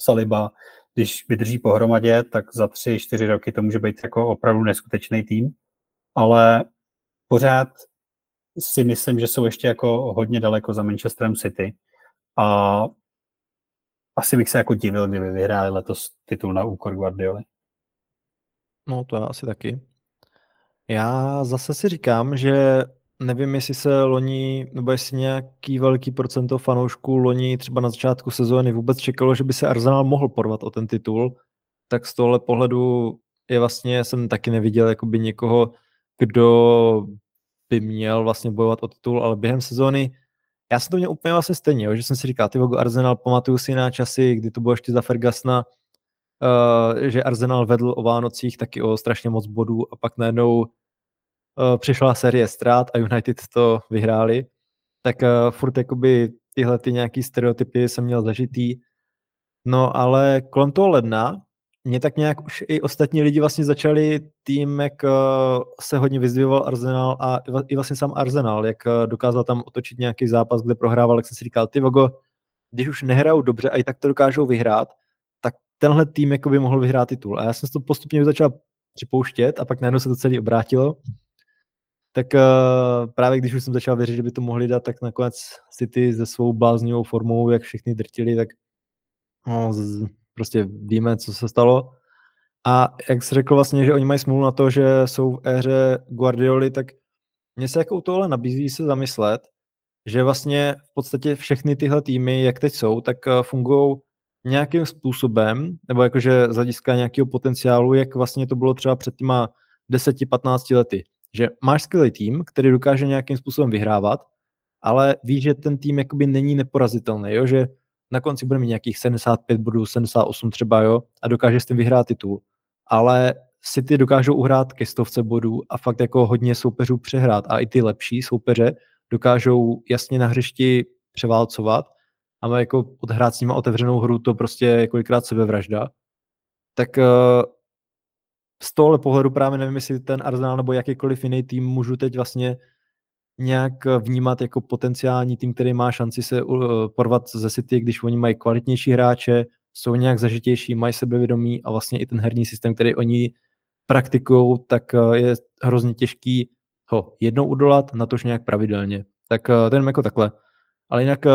Saliba, když vydrží pohromadě, tak za tři, čtyři roky to může být jako opravdu neskutečný tým, ale pořád si myslím, že jsou ještě jako hodně daleko za Manchesterem City a asi bych se jako divil, kdyby vyhráli letos titul na úkor Guardioli. No to já asi taky. Já zase si říkám, že nevím, jestli se loni, nebo jestli nějaký velký procento fanoušků loni třeba na začátku sezóny vůbec čekalo, že by se Arsenal mohl porvat o ten titul, tak z tohle pohledu je vlastně, jsem taky neviděl jakoby někoho, kdo by měl vlastně bojovat o titul, ale během sezóny já jsem to měl úplně vlastně stejně, jo, že jsem si říkal, ty Arsenal, pamatuju si na časy, kdy to bylo ještě za Fergasna, uh, že Arsenal vedl o Vánocích taky o strašně moc bodů a pak najednou přišla série ztrát a United to vyhráli, tak uh, furt jakoby tyhle ty nějaký stereotypy jsem měl zažitý. No ale kolem toho ledna mě tak nějak už i ostatní lidi vlastně začali tím, jak uh, se hodně vyzdvihoval Arsenal a i vlastně sám Arsenal, jak dokázal tam otočit nějaký zápas, kde prohrával, jak jsem si říkal, ty Vogo, když už nehrajou dobře a i tak to dokážou vyhrát, tak tenhle tým jako by mohl vyhrát titul. A já jsem to postupně začal připouštět a pak najednou se to celé obrátilo tak uh, právě když už jsem začal věřit, že by to mohli dát, tak nakonec City se svou bláznivou formou, jak všichni drtili, tak no, z, prostě víme, co se stalo. A jak jsi řekl vlastně, že oni mají smůlu na to, že jsou v éře Guardioli, tak mně se jako u tohle nabízí se zamyslet, že vlastně v podstatě všechny tyhle týmy, jak teď jsou, tak eh, fungují nějakým způsobem, nebo jakože z hlediska nějakého potenciálu, jak vlastně to bylo třeba před těma 10-15 lety že máš skvělý tým, který dokáže nějakým způsobem vyhrávat, ale víš, že ten tým jakoby není neporazitelný, jo? že na konci bude mít nějakých 75 bodů, 78 třeba, jo, a dokáže s tím vyhrát titul. Ale City dokážou uhrát ke stovce bodů a fakt jako hodně soupeřů přehrát a i ty lepší soupeře dokážou jasně na hřišti převálcovat a jako odhrát s nimi otevřenou hru, to prostě je kolikrát sebevražda. Tak uh, z tohle pohledu právě nevím, jestli ten Arsenal nebo jakýkoliv jiný tým můžu teď vlastně nějak vnímat jako potenciální tým, který má šanci se uh, porvat ze City, když oni mají kvalitnější hráče, jsou nějak zažitější, mají sebevědomí a vlastně i ten herní systém, který oni praktikují, tak uh, je hrozně těžký ho jednou udolat, na tož nějak pravidelně. Tak uh, ten jako takhle. Ale jinak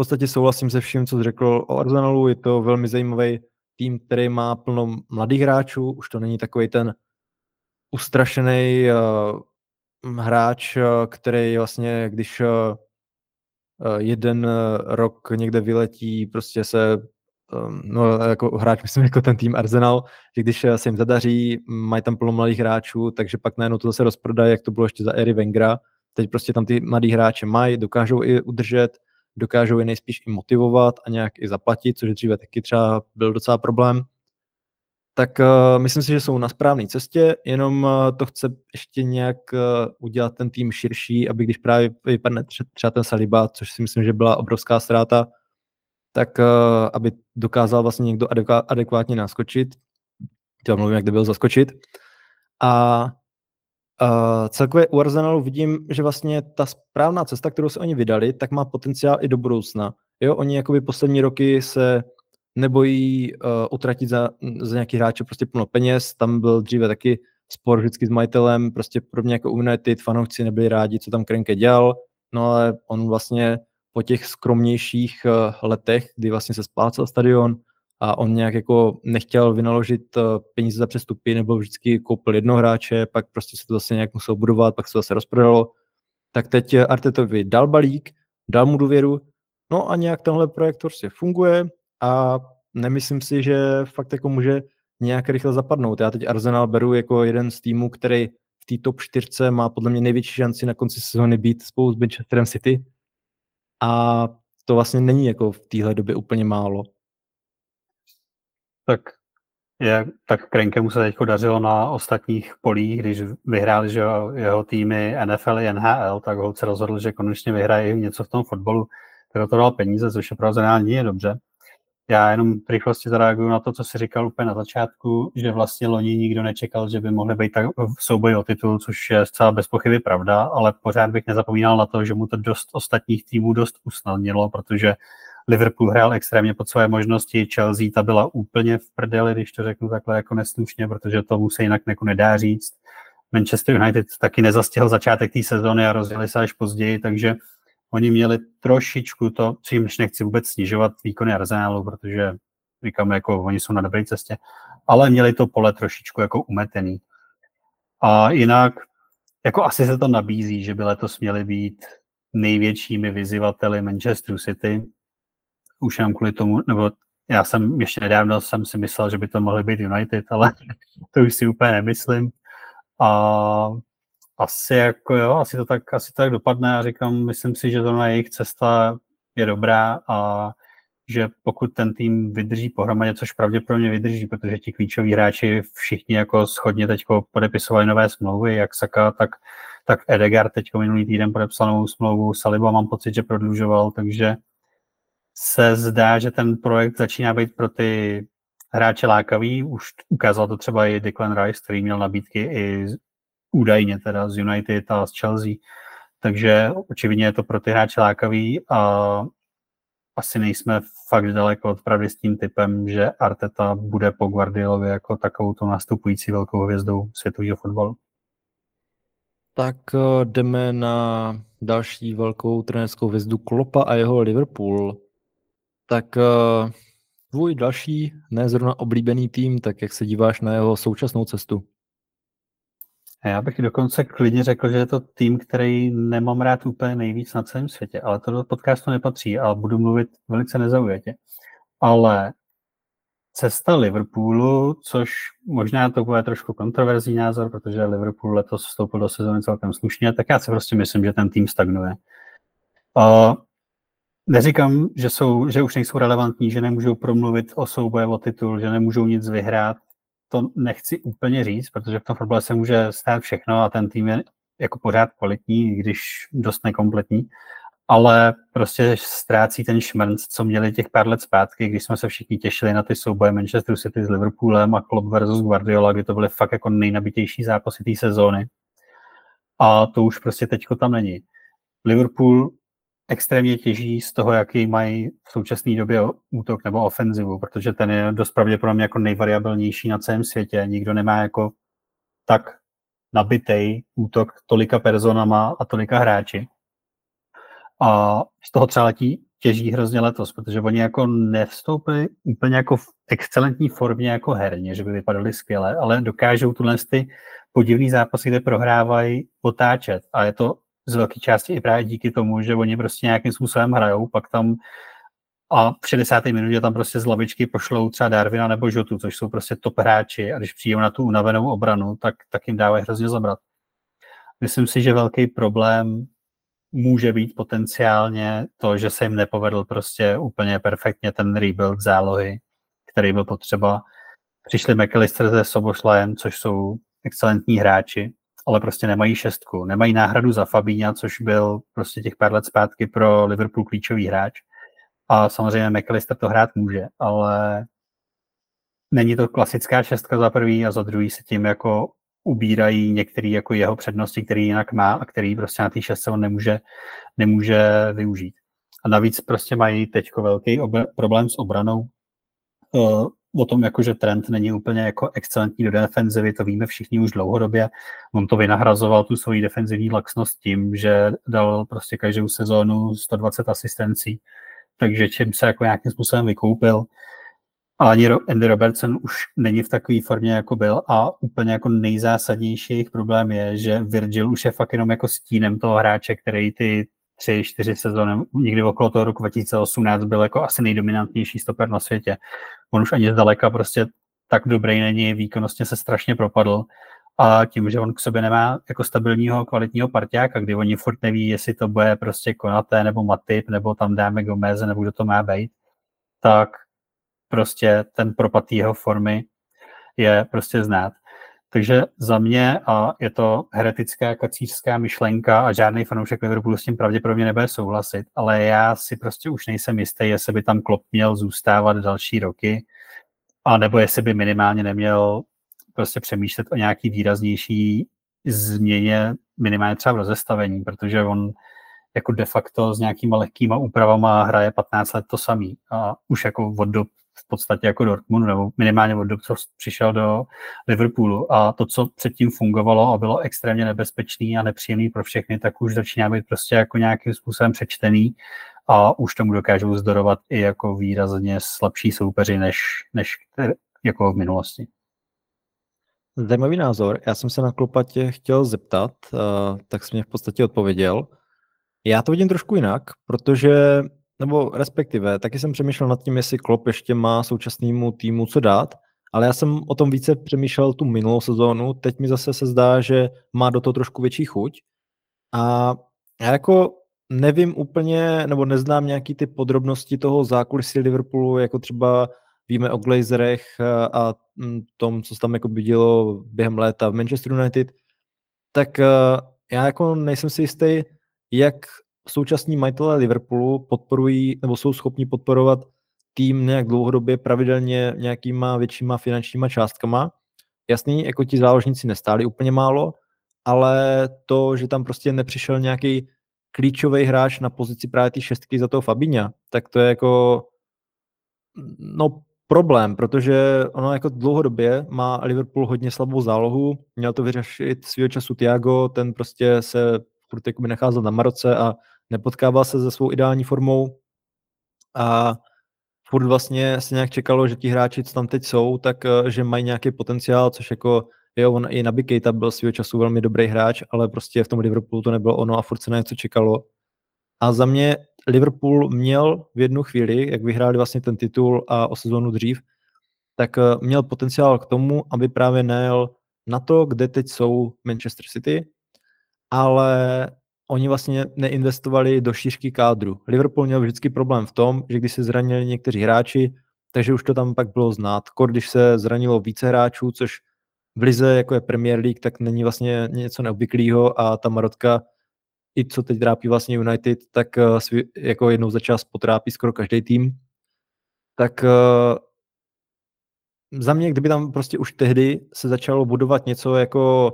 podstatě souhlasím se vším, co jsi řekl o Arsenalu. Je to velmi zajímavý tým, který má plno mladých hráčů. Už to není takový ten ustrašený uh, hráč, uh, který vlastně, když uh, jeden rok někde vyletí, prostě se um, no jako hráč, myslím jako ten tým Arsenal, že když se jim zadaří, mají tam plno mladých hráčů, takže pak najednou to zase rozprodají, jak to bylo ještě za éry Wengera. Teď prostě tam ty mladí hráče mají, dokážou i udržet, dokážou je nejspíš i motivovat a nějak i zaplatit, což dříve taky třeba byl docela problém. Tak uh, myslím si, že jsou na správné cestě, jenom uh, to chce ještě nějak uh, udělat ten tým širší, aby když právě vypadne třeba ten Saliba, což si myslím, že byla obrovská ztráta, tak uh, aby dokázal vlastně někdo adekvátně naskočit. Teď mluvím, jak byl zaskočit. A Uh, celkově u Arsenalu vidím, že vlastně ta správná cesta, kterou se oni vydali, tak má potenciál i do budoucna. Jo, oni jakoby poslední roky se nebojí uh, utratit za, za nějaký hráče prostě plno peněz, tam byl dříve taky spor vždycky s majitelem, prostě podobně jako United, fanoušci nebyli rádi, co tam Krenke dělal, no ale on vlastně po těch skromnějších uh, letech, kdy vlastně se splácel stadion, a on nějak jako nechtěl vynaložit eh, peníze za přestupy, nebo vždycky koupil jedno hráče, pak prostě se to zase nějak musel budovat, pak se to zase rozprodalo. Tak teď Artetovi dal balík, dal mu důvěru, no a nějak tenhle projekt prostě funguje a nemyslím si, že fakt jako může nějak rychle zapadnout. Já teď Arsenal beru jako jeden z týmů, který v té top 4 má podle mě největší šanci na konci sezóny být spolu s Manchesterem City. A to vlastně není jako v téhle době úplně málo tak je, tak Krenkemu se teď dařilo na ostatních polích, když vyhráli že jeho týmy NFL i NHL, tak ho se rozhodl, že konečně vyhraje něco v tom fotbalu, tak to dal peníze, což je pravděpodobně je dobře. Já jenom v rychlosti zareaguju na to, co jsi říkal úplně na začátku, že vlastně loni nikdo nečekal, že by mohli být tak v souboji o titul, což je zcela bez pochyby pravda, ale pořád bych nezapomínal na to, že mu to dost ostatních týmů dost usnadnilo, protože Liverpool hrál extrémně pod své možnosti, Chelsea ta byla úplně v prdeli, když to řeknu takhle jako neslušně, protože to se jinak jako nedá říct. Manchester United taky nezastihl začátek té sezóny a rozjeli se až později, takže oni měli trošičku to, čímž nechci vůbec snižovat výkony Arsenalu, protože říkám, jako oni jsou na dobré cestě, ale měli to pole trošičku jako umetený. A jinak, jako asi se to nabízí, že by letos měli být největšími vyzývateli Manchesteru City, už jenom kvůli tomu, nebo já jsem ještě nedávno jsem si myslel, že by to mohly být United, ale to už si úplně nemyslím. A asi jako jo, asi to tak, asi to tak dopadne a říkám, myslím si, že zrovna jejich cesta je dobrá a že pokud ten tým vydrží pohromadě, což pravděpodobně vydrží, protože ti klíčoví hráči všichni jako schodně teď podepisovali nové smlouvy, jak Saka, tak, tak Edegard teď minulý týden podepsal novou smlouvu, Saliba mám pocit, že prodlužoval, takže se zdá, že ten projekt začíná být pro ty hráče lákavý. Už ukázal to třeba i Declan Rice, který měl nabídky i údajně teda z United a z Chelsea. Takže očividně je to pro ty hráče lákavý a asi nejsme fakt daleko od pravdy s tím typem, že Arteta bude po Guardiolovi jako takovou to nastupující velkou hvězdou světového fotbalu. Tak eh, jdeme na další velkou trenérskou hvězdu Klopa a jeho Liverpool. Tak uh, tvůj další, ne zrovna oblíbený tým, tak jak se díváš na jeho současnou cestu? Já bych dokonce klidně řekl, že je to tým, který nemám rád úplně nejvíc na celém světě, ale to do podcastu nepatří a budu mluvit velice nezaujatě. Ale cesta Liverpoolu, což možná to bude trošku kontroverzní názor, protože Liverpool letos vstoupil do sezóny celkem slušně, tak já si prostě myslím, že ten tým stagnuje. Uh, Neříkám, že, jsou, že už nejsou relevantní, že nemůžou promluvit o souboje o titul, že nemůžou nic vyhrát. To nechci úplně říct, protože v tom fotbale se může stát všechno a ten tým je jako pořád kvalitní, když dost nekompletní. Ale prostě ztrácí ten šmrnc, co měli těch pár let zpátky, když jsme se všichni těšili na ty souboje Manchester City s Liverpoolem a Klopp versus Guardiola, kdy to byly fakt jako nejnabitější zápasy té sezóny. A to už prostě teďko tam není. Liverpool extrémně těží z toho, jaký mají v současné době útok nebo ofenzivu, protože ten je dost pravděpodobně jako nejvariabilnější na celém světě. Nikdo nemá jako tak nabitej útok tolika personama a tolika hráči. A z toho třeba letí těží hrozně letos, protože oni jako nevstoupili úplně jako v excelentní formě jako herně, že by vypadali skvěle, ale dokážou tuhle ty podivný zápasy, kde prohrávají, otáčet. A je to z velké části i právě díky tomu, že oni prostě nějakým způsobem hrajou, pak tam a v 60. minutě tam prostě z lavičky pošlou třeba Darwina nebo Žotu, což jsou prostě top hráči a když přijdou na tu unavenou obranu, tak, tak jim dávají hrozně zabrat. Myslím si, že velký problém může být potenciálně to, že se jim nepovedl prostě úplně perfektně ten rebuild zálohy, který byl potřeba. Přišli McAllister se Sobošlajem, což jsou excelentní hráči, ale prostě nemají šestku. Nemají náhradu za Fabíňa, což byl prostě těch pár let zpátky pro Liverpool klíčový hráč. A samozřejmě McAllister to hrát může, ale není to klasická šestka za prvý a za druhý se tím jako ubírají některé jako jeho přednosti, který jinak má a který prostě na té šestce on nemůže, nemůže využít. A navíc prostě mají teď velký ob- problém s obranou. Uh, o tom, jako, že trend není úplně jako excelentní do defenzivy, to víme všichni už dlouhodobě. On to vynahrazoval tu svoji defenzivní laxnost tím, že dal prostě každou sezónu 120 asistencí, takže čím se jako nějakým způsobem vykoupil. A ani Andy Robertson už není v takové formě, jako byl a úplně jako nejzásadnější jejich problém je, že Virgil už je fakt jenom jako stínem toho hráče, který ty tři, čtyři sezóny, někdy okolo toho roku 2018 byl jako asi nejdominantnější stoper na světě. On už ani zdaleka prostě tak dobrý není, výkonnostně se strašně propadl a tím, že on k sobě nemá jako stabilního kvalitního partiáka, kdy oni furt neví, jestli to bude prostě Konaté nebo Matip, nebo tam dáme Gomeze, nebo kdo to má být, tak prostě ten propad jeho formy je prostě znát. Takže za mě a je to heretická kacířská myšlenka a žádný fanoušek Liverpoolu s tím pravděpodobně nebude souhlasit, ale já si prostě už nejsem jistý, jestli by tam Klopp měl zůstávat další roky, a nebo jestli by minimálně neměl prostě přemýšlet o nějaký výraznější změně minimálně třeba v rozestavení, protože on jako de facto s nějakýma lehkýma úpravama hraje 15 let to samý a už jako od dob v podstatě jako Dortmund, nebo minimálně od dob, co přišel do Liverpoolu. A to, co předtím fungovalo a bylo extrémně nebezpečný a nepříjemný pro všechny, tak už začíná být prostě jako nějakým způsobem přečtený a už tomu dokážou zdorovat i jako výrazně slabší soupeři, než, než jako v minulosti. Zajímavý názor. Já jsem se na Klopatě chtěl zeptat, uh, tak jsem mě v podstatě odpověděl. Já to vidím trošku jinak, protože nebo respektive, taky jsem přemýšlel nad tím, jestli Klopp ještě má současnému týmu co dát, ale já jsem o tom více přemýšlel tu minulou sezónu, teď mi zase se zdá, že má do toho trošku větší chuť. A já jako nevím úplně, nebo neznám nějaký ty podrobnosti toho zákulisí Liverpoolu, jako třeba víme o Glazerech a mm, tom, co se tam jako dělo během léta v Manchester United, tak eh, já jako nejsem si jistý, jak současní majitelé Liverpoolu podporují nebo jsou schopni podporovat tým nějak dlouhodobě pravidelně nějakýma většíma finančníma částkama. Jasný, jako ti záložníci nestáli úplně málo, ale to, že tam prostě nepřišel nějaký klíčový hráč na pozici právě té šestky za toho Fabíňa, tak to je jako no problém, protože ono jako dlouhodobě má Liverpool hodně slabou zálohu, měl to vyřešit svého času Tiago, ten prostě se furt necházel na Maroce a nepotkával se se svou ideální formou a furt vlastně se nějak čekalo, že ti hráči, co tam teď jsou, tak eh, že mají nějaký potenciál, což jako jo, on i na Keita byl svého času velmi dobrý hráč, ale prostě v tom Liverpoolu to nebylo ono a furt se na něco čekalo. A za mě Liverpool měl v jednu chvíli, jak vyhráli vlastně ten titul a o sezónu dřív, tak eh, měl potenciál k tomu, aby právě nejel na to, kde teď jsou Manchester City, ale oni vlastně neinvestovali do šířky kádru. Liverpool měl vždycky problém v tom, že když se zranili někteří hráči, takže už to tam pak bylo znát. Kor, když se zranilo více hráčů, což v lize, jako je Premier League, tak není vlastně něco neobvyklého a ta Marotka, i co teď trápí vlastně United, tak eh, jako jednou za čas potrápí skoro každý tým. Tak eh, za mě, kdyby tam prostě už tehdy se začalo budovat něco jako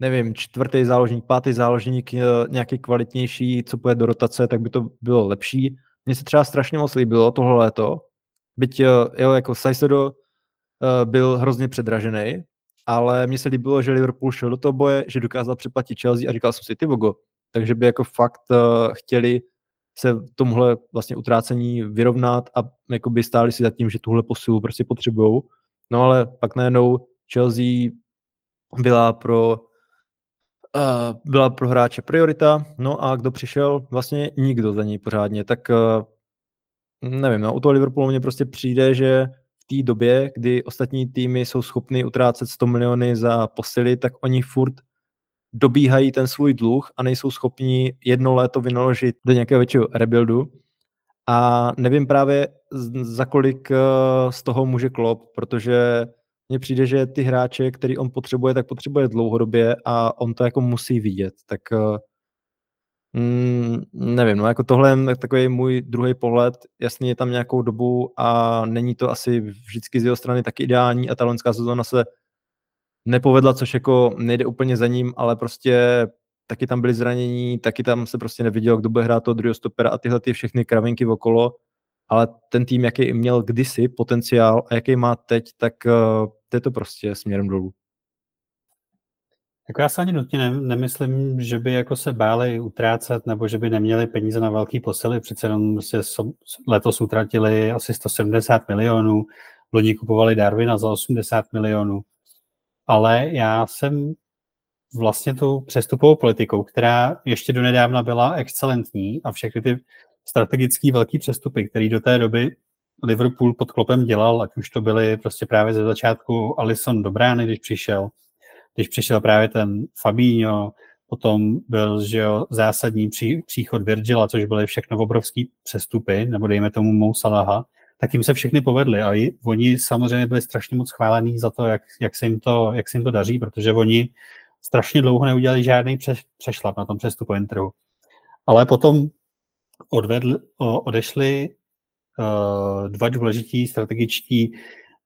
nevím, čtvrtý záložník, pátý záložník, eh, nějaký kvalitnější, co půjde do rotace, tak by to bylo lepší. Mně se třeba strašně moc líbilo tohle léto, byť eh, jo, jako Sajsedo eh, byl hrozně předražený, ale mně se líbilo, že Liverpool šel do toho boje, že dokázal přeplatit Chelsea a říkal jsem si, ty vogo, takže by jako fakt chtěli se tomuhle vlastně utrácení vyrovnat a jakoby stáli si za tím, že tuhle posilu prostě potřebují. No ale pak najednou Chelsea byla pro byla pro hráče priorita, no a kdo přišel? Vlastně nikdo za něj pořádně, tak uh, nevím, no, u toho Liverpoolu mně prostě přijde, že v té době, kdy ostatní týmy jsou schopny utrácet 100 miliony za posily, tak oni furt dobíhají ten svůj dluh a nejsou schopni jedno léto vynaložit do nějakého většího rebuildu. A nevím právě, za kolik eh, z toho může klop, protože mně přijde, že ty hráče, který on potřebuje, tak potřebuje dlouhodobě a on to jako musí vidět. Tak mm, nevím, no jako tohle je takový můj druhý pohled. Jasně je tam nějakou dobu a není to asi vždycky z jeho strany tak ideální a ta loňská sezóna se nepovedla, což jako nejde úplně za ním, ale prostě taky tam byly zranění, taky tam se prostě neviděl, kdo bude hrát toho druhého stopera a tyhle ty všechny kravinky okolo, ale ten tým, jaký měl kdysi potenciál a jaký má teď, tak uh, je to prostě směrem dolů. Jako já se ani nutně ne, nemyslím, že by jako se báli utrácet nebo že by neměli peníze na velký posily. Přece jenom prostě letos utratili asi 170 milionů, loni kupovali Darwina za 80 milionů ale já jsem vlastně tou přestupovou politikou, která ještě do nedávna byla excelentní a všechny ty strategické velké přestupy, které do té doby Liverpool pod klopem dělal, ať už to byly prostě právě ze začátku Alison do brány, když přišel, když přišel právě ten Fabinho, potom byl že jo, zásadní pří, příchod Virgila, což byly všechno obrovský přestupy, nebo dejme tomu Mou Salaha, tak jim se všechny povedly. A i, oni samozřejmě byli strašně moc chválení za to, jak, jak, se jim to, jak se jim to daří, protože oni strašně dlouho neudělali žádný pře, přešlap na tom přestupovém trhu. Ale potom odvedl, odešli uh, dva důležití strategičtí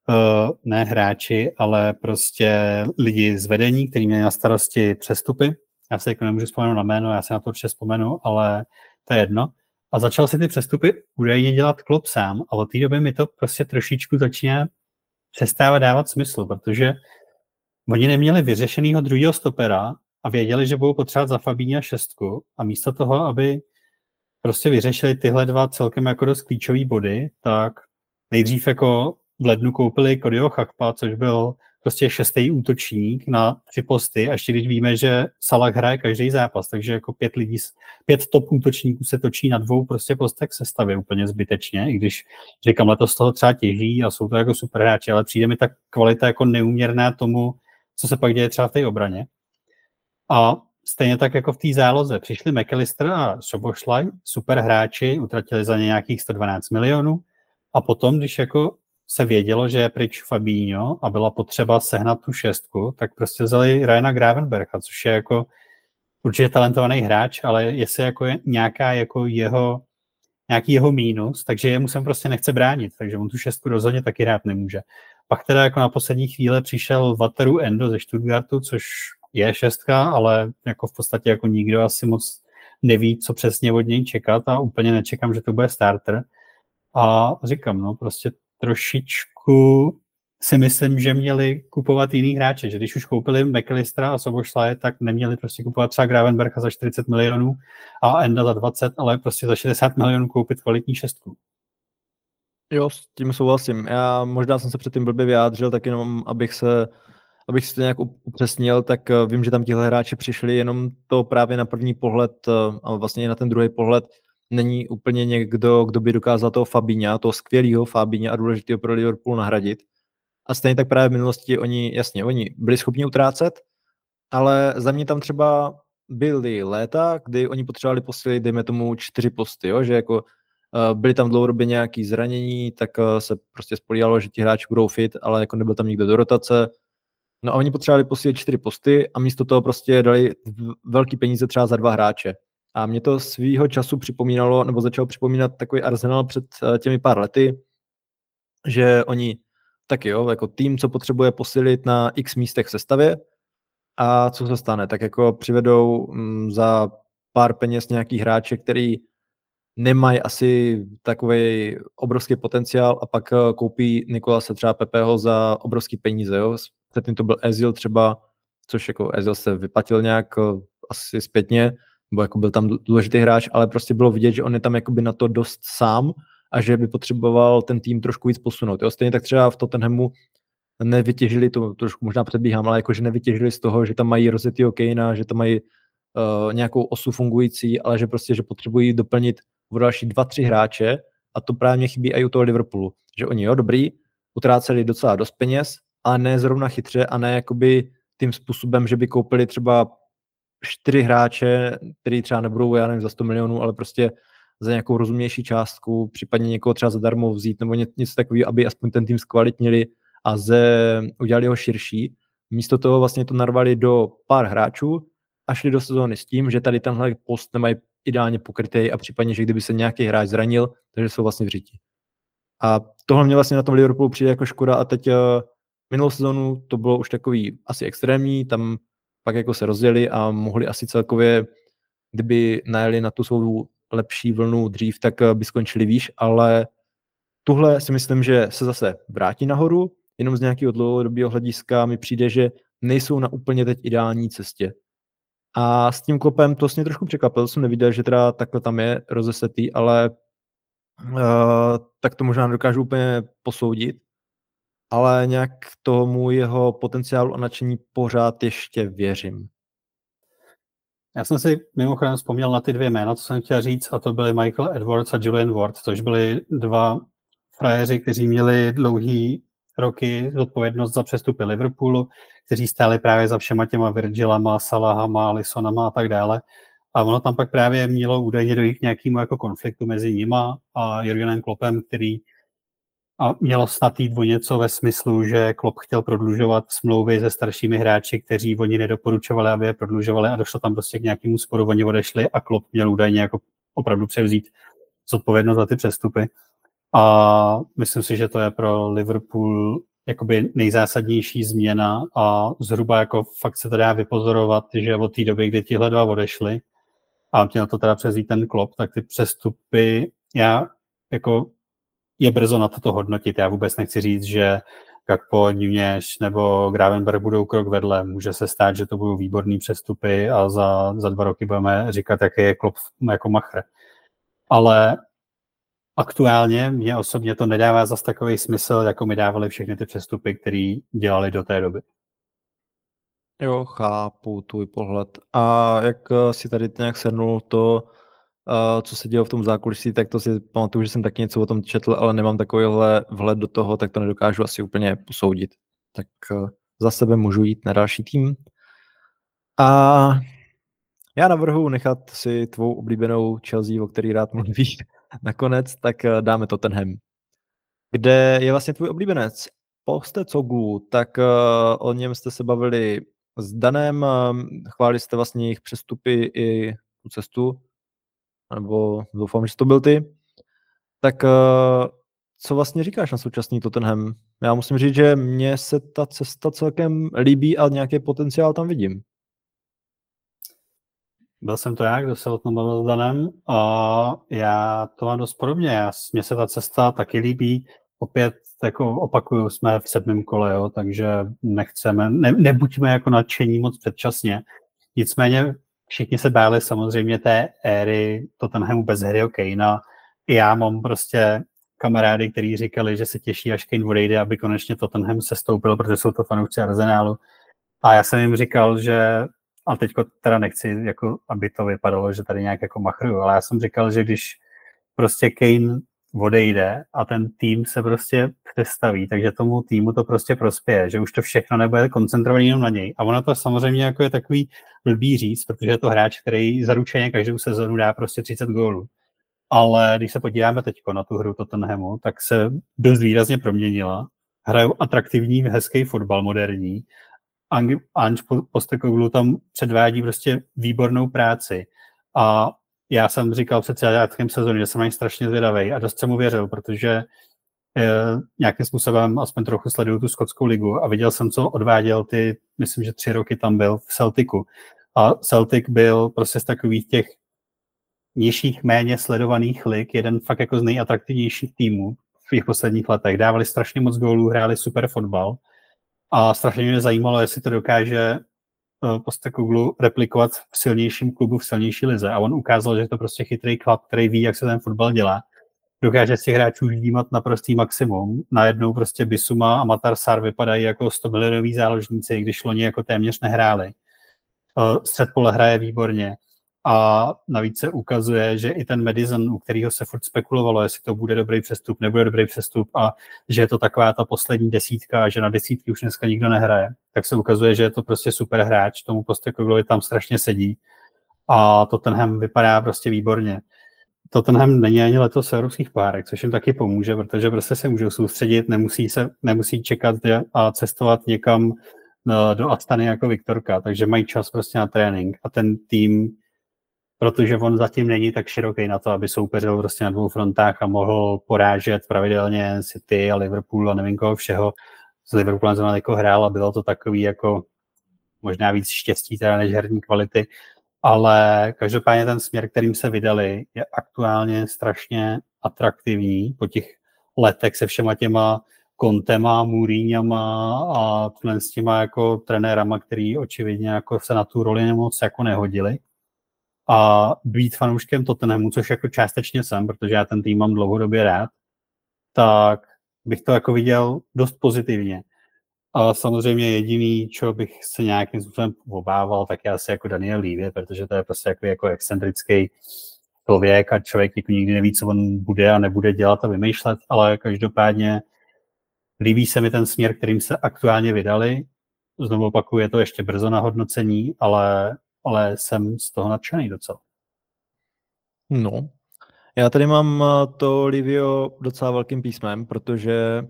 uh, ne hráči, ale prostě lidi z vedení, kteří měli na starosti přestupy. Já se jako nemůžu vzpomenout na jméno, já se na to určitě vzpomenu, ale to je jedno a začal si ty přestupy údajně dělat klub sám a od té doby mi to prostě trošičku začíná přestávat dávat smysl, protože oni neměli vyřešenýho druhého stopera a věděli, že budou potřebovat za Fabíně šestku a místo toho, aby prostě vyřešili tyhle dva celkem jako dost klíčové body, tak nejdřív jako v lednu koupili Kodio Chakpa, což byl prostě šestý útočník na tři posty, a ještě když víme, že Salah hraje každý zápas, takže jako pět lidí, pět top útočníků se točí na dvou prostě postech sestavy úplně zbytečně, i když říkám, letos toho třeba těží a jsou to jako super hráči, ale přijde mi ta kvalita jako neuměrná tomu, co se pak děje třeba v té obraně. A stejně tak jako v té záloze. Přišli McAllister a Sobošlaj, super hráči, utratili za ně nějakých 112 milionů a potom, když jako se vědělo, že je pryč Fabinho a byla potřeba sehnat tu šestku, tak prostě vzali Ryana Gravenbercha, což je jako určitě talentovaný hráč, ale jestli jako je nějaká jako jeho, nějaký jeho mínus, takže jemu se prostě nechce bránit, takže on tu šestku rozhodně taky hrát nemůže. Pak teda jako na poslední chvíli přišel Vateru Endo ze Stuttgartu, což je šestka, ale jako v podstatě jako nikdo asi moc neví, co přesně od něj čekat a úplně nečekám, že to bude starter. A říkám, no prostě trošičku si myslím, že měli kupovat jiný hráče, že když už koupili McAllistera a Sobošlaje, tak neměli prostě kupovat třeba Gravenberga za 40 milionů a Enda za 20, ale prostě za 60 milionů koupit kvalitní šestku. Jo, s tím souhlasím. Já možná jsem se předtím blbě vyjádřil, tak jenom abych se abych si to nějak upřesnil, tak eh, vím, že tam tihle hráči přišli, jenom to právě na první pohled eh, a vlastně na ten druhý pohled není úplně někdo, kdo by dokázal toho Fabíňa, toho skvělého Fabíňa a důležitého pro Liverpool nahradit. A stejně tak právě v minulosti oni, jasně, oni byli schopni utrácet, ale za mě tam třeba byly léta, kdy oni potřebovali posílit, dejme tomu, čtyři posty, jo? že jako uh, byly tam dlouhodobě nějaké zranění, tak se prostě spolíhalo, že ti hráči budou fit, ale jako nebyl tam nikdo do rotace. No a oni potřebovali posílit čtyři posty a místo toho prostě dali velký peníze třeba za dva hráče. A mě to svýho času připomínalo, nebo začalo připomínat takový Arsenal před eh, těmi pár lety, že oni taky jo, jako tým, co potřebuje posilit na x místech v sestavě a co se stane, tak jako přivedou mm, za pár peněz nějaký hráče, který nemají asi takový obrovský potenciál a pak eh, koupí Nikolase třeba Pepeho za obrovský peníze. Jo. Předtím to byl Ezil třeba, což jako Ezil se vyplatil nějak eh, asi zpětně, nebo jako byl tam důležitý hráč, ale prostě bylo vidět, že on je tam jakoby na to dost sám a že by potřeboval ten tým trošku víc posunout. Jo? Stejně tak třeba v Tottenhamu nevytěžili, to trošku možná předbíhám, ale jakože nevytěžili z toho, že tam mají rozetýho Kejna, že tam mají uh, nějakou osu fungující, ale že prostě, že potřebují doplnit v další dva, tři hráče a to právě chybí i u toho Liverpoolu, že oni jo, dobrý, utráceli docela dost peněz, ale ne zrovna chytře a ne jakoby tím způsobem, že by koupili třeba čtyři hráče, který třeba nebudou, já nevím, za 100 milionů, ale prostě za nějakou rozumnější částku, případně někoho třeba zadarmo vzít, nebo něco takového, aby aspoň ten tým zkvalitnili a ze, udělali ho širší. Místo toho vlastně to narvali do pár hráčů a šli do sezóny s tím, že tady tenhle post nemají ideálně pokrytý a případně, že kdyby se nějaký hráč zranil, takže jsou vlastně v řiti. A tohle mě vlastně na tom Liverpoolu přijde jako škoda a teď uh, minulou sezonu to bylo už takový asi extrémní, tam pak jako se rozdělili a mohli asi celkově, kdyby najeli na tu svou lepší vlnu dřív, tak uh, by skončili výš, ale tuhle si myslím, že se zase vrátí nahoru, jenom z nějakého dlouhodobého hlediska mi přijde, že nejsou na úplně teď ideální cestě. A s tím klopem to mě trošku překvapil, jsem neviděl, že teda takhle tam je rozesetý, ale uh, tak to možná dokážu úplně posoudit. Ale nějak tomu jeho potenciálu a nadšení pořád ještě věřím. Já jsem si mimochodem vzpomněl na ty dvě jména, co jsem chtěl říct, a to byly Michael Edwards a Julian Ward, což byli dva frajeři, kteří měli dlouhý roky zodpovědnost za přestupy Liverpoolu, kteří stáli právě za všema těma Virgilama, Salahama, Alisonama a tak dále. A ono tam pak právě mělo údajně dojít k nějakému jako konfliktu mezi nima a Jurgenem Kloppem, který a mělo snad jít o něco ve smyslu, že Klopp chtěl prodlužovat smlouvy se staršími hráči, kteří oni nedoporučovali, aby je prodlužovali a došlo tam prostě k nějakému sporu, oni odešli a Klopp měl údajně jako opravdu převzít zodpovědnost za ty přestupy. A myslím si, že to je pro Liverpool jakoby nejzásadnější změna a zhruba jako fakt se to dá vypozorovat, že od té doby, kdy tihle dva odešli a měl to teda přezít ten klop, tak ty přestupy, já jako je brzo na toto hodnotit. Já vůbec nechci říct, že jak po Nunez nebo Gravenberg budou krok vedle. Může se stát, že to budou výborný přestupy a za, za dva roky budeme říkat, jaký je klop jako machr. Ale aktuálně mě osobně to nedává zas takový smysl, jako mi dávali všechny ty přestupy, které dělali do té doby. Jo, chápu tvůj pohled. A jak eh, si tady nějak shrnul to, co se dělo v tom zákulisí, tak to si pamatuju, že jsem taky něco o tom četl, ale nemám takovýhle vhled do toho, tak to nedokážu asi úplně posoudit. Tak uh, za sebe můžu jít na další tým. A já navrhu nechat si tvou oblíbenou Chelsea, o který rád mluvíš, nakonec, tak eh, dáme Tottenham. Kde je vlastně tvůj oblíbenec? Poste Coglu, tak uh, o něm jste se bavili s Danem, chválili jste vlastně jejich přestupy i tu cestu, nebo doufám, že to byl ty. Tak uh, co vlastně říkáš na současný Tottenham? Já musím říct, že mně se ta cesta celkem líbí a nějaký potenciál tam vidím. Byl jsem to já, kdo se o tom bavil s Danem a já to mám dost podobně. Mně se ta cesta taky líbí. Opět jako opakuju, jsme v sedmém kole, jo, takže nechceme, ne, nebuďme jako nadšení moc předčasně. Nicméně všichni se báli samozřejmě té éry Tottenhamu bez Harryho Kanea. I já mám prostě kamarády, kteří říkali, že se těší, až Kane odejde, aby konečně Tottenham se stoupil, protože jsou to fanoušci Arsenálu. A já jsem jim říkal, že a teď teda nechci, jako, aby to vypadalo, že tady nějak jako machruju, ale já jsem říkal, že když prostě Kane odejde a ten tým se prostě přestaví, takže tomu týmu to prostě prospěje, že už to všechno nebude koncentrované jenom na něj. A ono to samozřejmě jako je takový blbý říct, protože je to hráč, který zaručeně každou sezonu dá prostě 30 gólů. Ale když se podíváme teď na tu hru Tottenhamu, tak se dost výrazně proměnila. Hrajou atraktivní, hezký fotbal moderní Ange Postecoglou tam předvádí prostě výbornou práci. A já jsem říkal před začátkem sezóny, že jsem na strašně zvědavý a dost jsem mu věřil, protože e, nějakým způsobem aspoň trochu sleduju tu skotskou ligu a viděl jsem, co odváděl ty, myslím, že tři roky tam byl v Celticu. A Celtic byl prostě z takových těch nižších, méně sledovaných lig, jeden fakt jako z nejatraktivnějších týmů v těch posledních letech. Dávali strašně moc gólů, hráli super fotbal a strašně mě zajímalo, jestli to dokáže Postekoglu replikovat v silnějším klubu, v silnější lize. A on ukázal, že je to prostě chytrý chlap, který ví, jak se ten fotbal dělá. Dokáže těch hráčů vnímat naprostý maximum. Najednou prostě Bisuma a Matar Sar vypadají jako 100 milionový záložníci, když loni jako téměř nehráli. Střed pole hraje výborně a navíc se ukazuje, že i ten Madison, u kterého se furt spekulovalo, jestli to bude dobrý přestup, nebude dobrý přestup a že je to taková ta poslední desítka že na desítky už dneska nikdo nehraje, tak se ukazuje, že je to prostě super hráč, tomu Postekoglovi tam strašně sedí a Tottenham vypadá prostě výborně. Tottenham není ani letos v evropských párek, což jim taky pomůže, protože prostě se můžou soustředit, nemusí, se, nemusí čekat a cestovat někam no, do Astany jako Viktorka, takže mají čas prostě na trénink a ten tým protože on zatím není tak široký na to, aby soupeřil prostě na dvou frontách a mohl porážet pravidelně City a Liverpool a nevím koho všeho. S Liverpoolem jsem jako hrál a bylo to takový jako možná víc štěstí teda než herní kvality, ale každopádně ten směr, kterým se vydali, je aktuálně strašně atraktivní po těch letech se všema těma Kontema, Mourinhama a s těma jako trenérama, který očividně jako se na tu roli nemoc jako nehodili a být fanouškem Tottenhamu, což jako částečně jsem, protože já ten tým mám dlouhodobě rád, tak bych to jako viděl dost pozitivně. A samozřejmě jediný, čo bych se nějakým způsobem obával, tak je asi jako Daniel Levy, protože to je prostě jako, jako excentrický člověk a člověk jako nikdy neví, co on bude a nebude dělat a vymýšlet, ale každopádně líbí se mi ten směr, kterým se aktuálně vydali. Znovu opakuju, je to ještě brzo na hodnocení, ale ale jsem z toho nadšený docela. No, já tady mám eh, to Livio docela velkým písmem, protože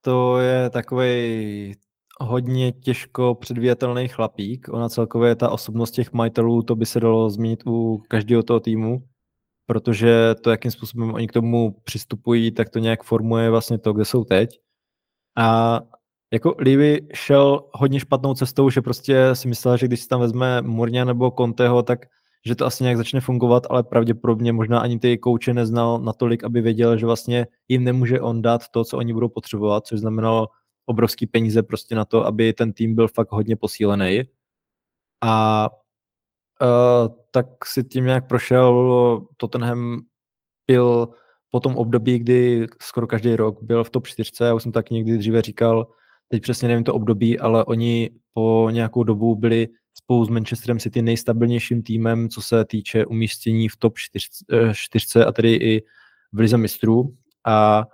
to je takový hodně těžko předvídatelný chlapík. Ona celkově ta osobnost těch majitelů, to by se dalo zmínit u každého toho týmu, protože to, jakým způsobem oni k tomu přistupují, tak to nějak formuje vlastně to, kde jsou teď. A jako Levy šel hodně špatnou cestou, že prostě si myslel, že když si tam vezme Murnia nebo Conteho, tak že to asi nějak začne fungovat, ale pravděpodobně možná ani ty kouče neznal natolik, aby věděl, že vlastně jim nemůže on dát to, co oni budou potřebovat, což znamenalo obrovský peníze prostě na to, aby ten tým byl fakt hodně posílený. A uh, tak si tím nějak prošel, Tottenham byl po tom období, kdy skoro každý rok byl v top 4, já už jsem tak někdy dříve říkal, teď přesně nevím to období, ale oni po nějakou dobu byli spolu s Manchesterem City nejstabilnějším týmem, co se týče umístění v top 4 eh, a tedy i v Lize mistrů. A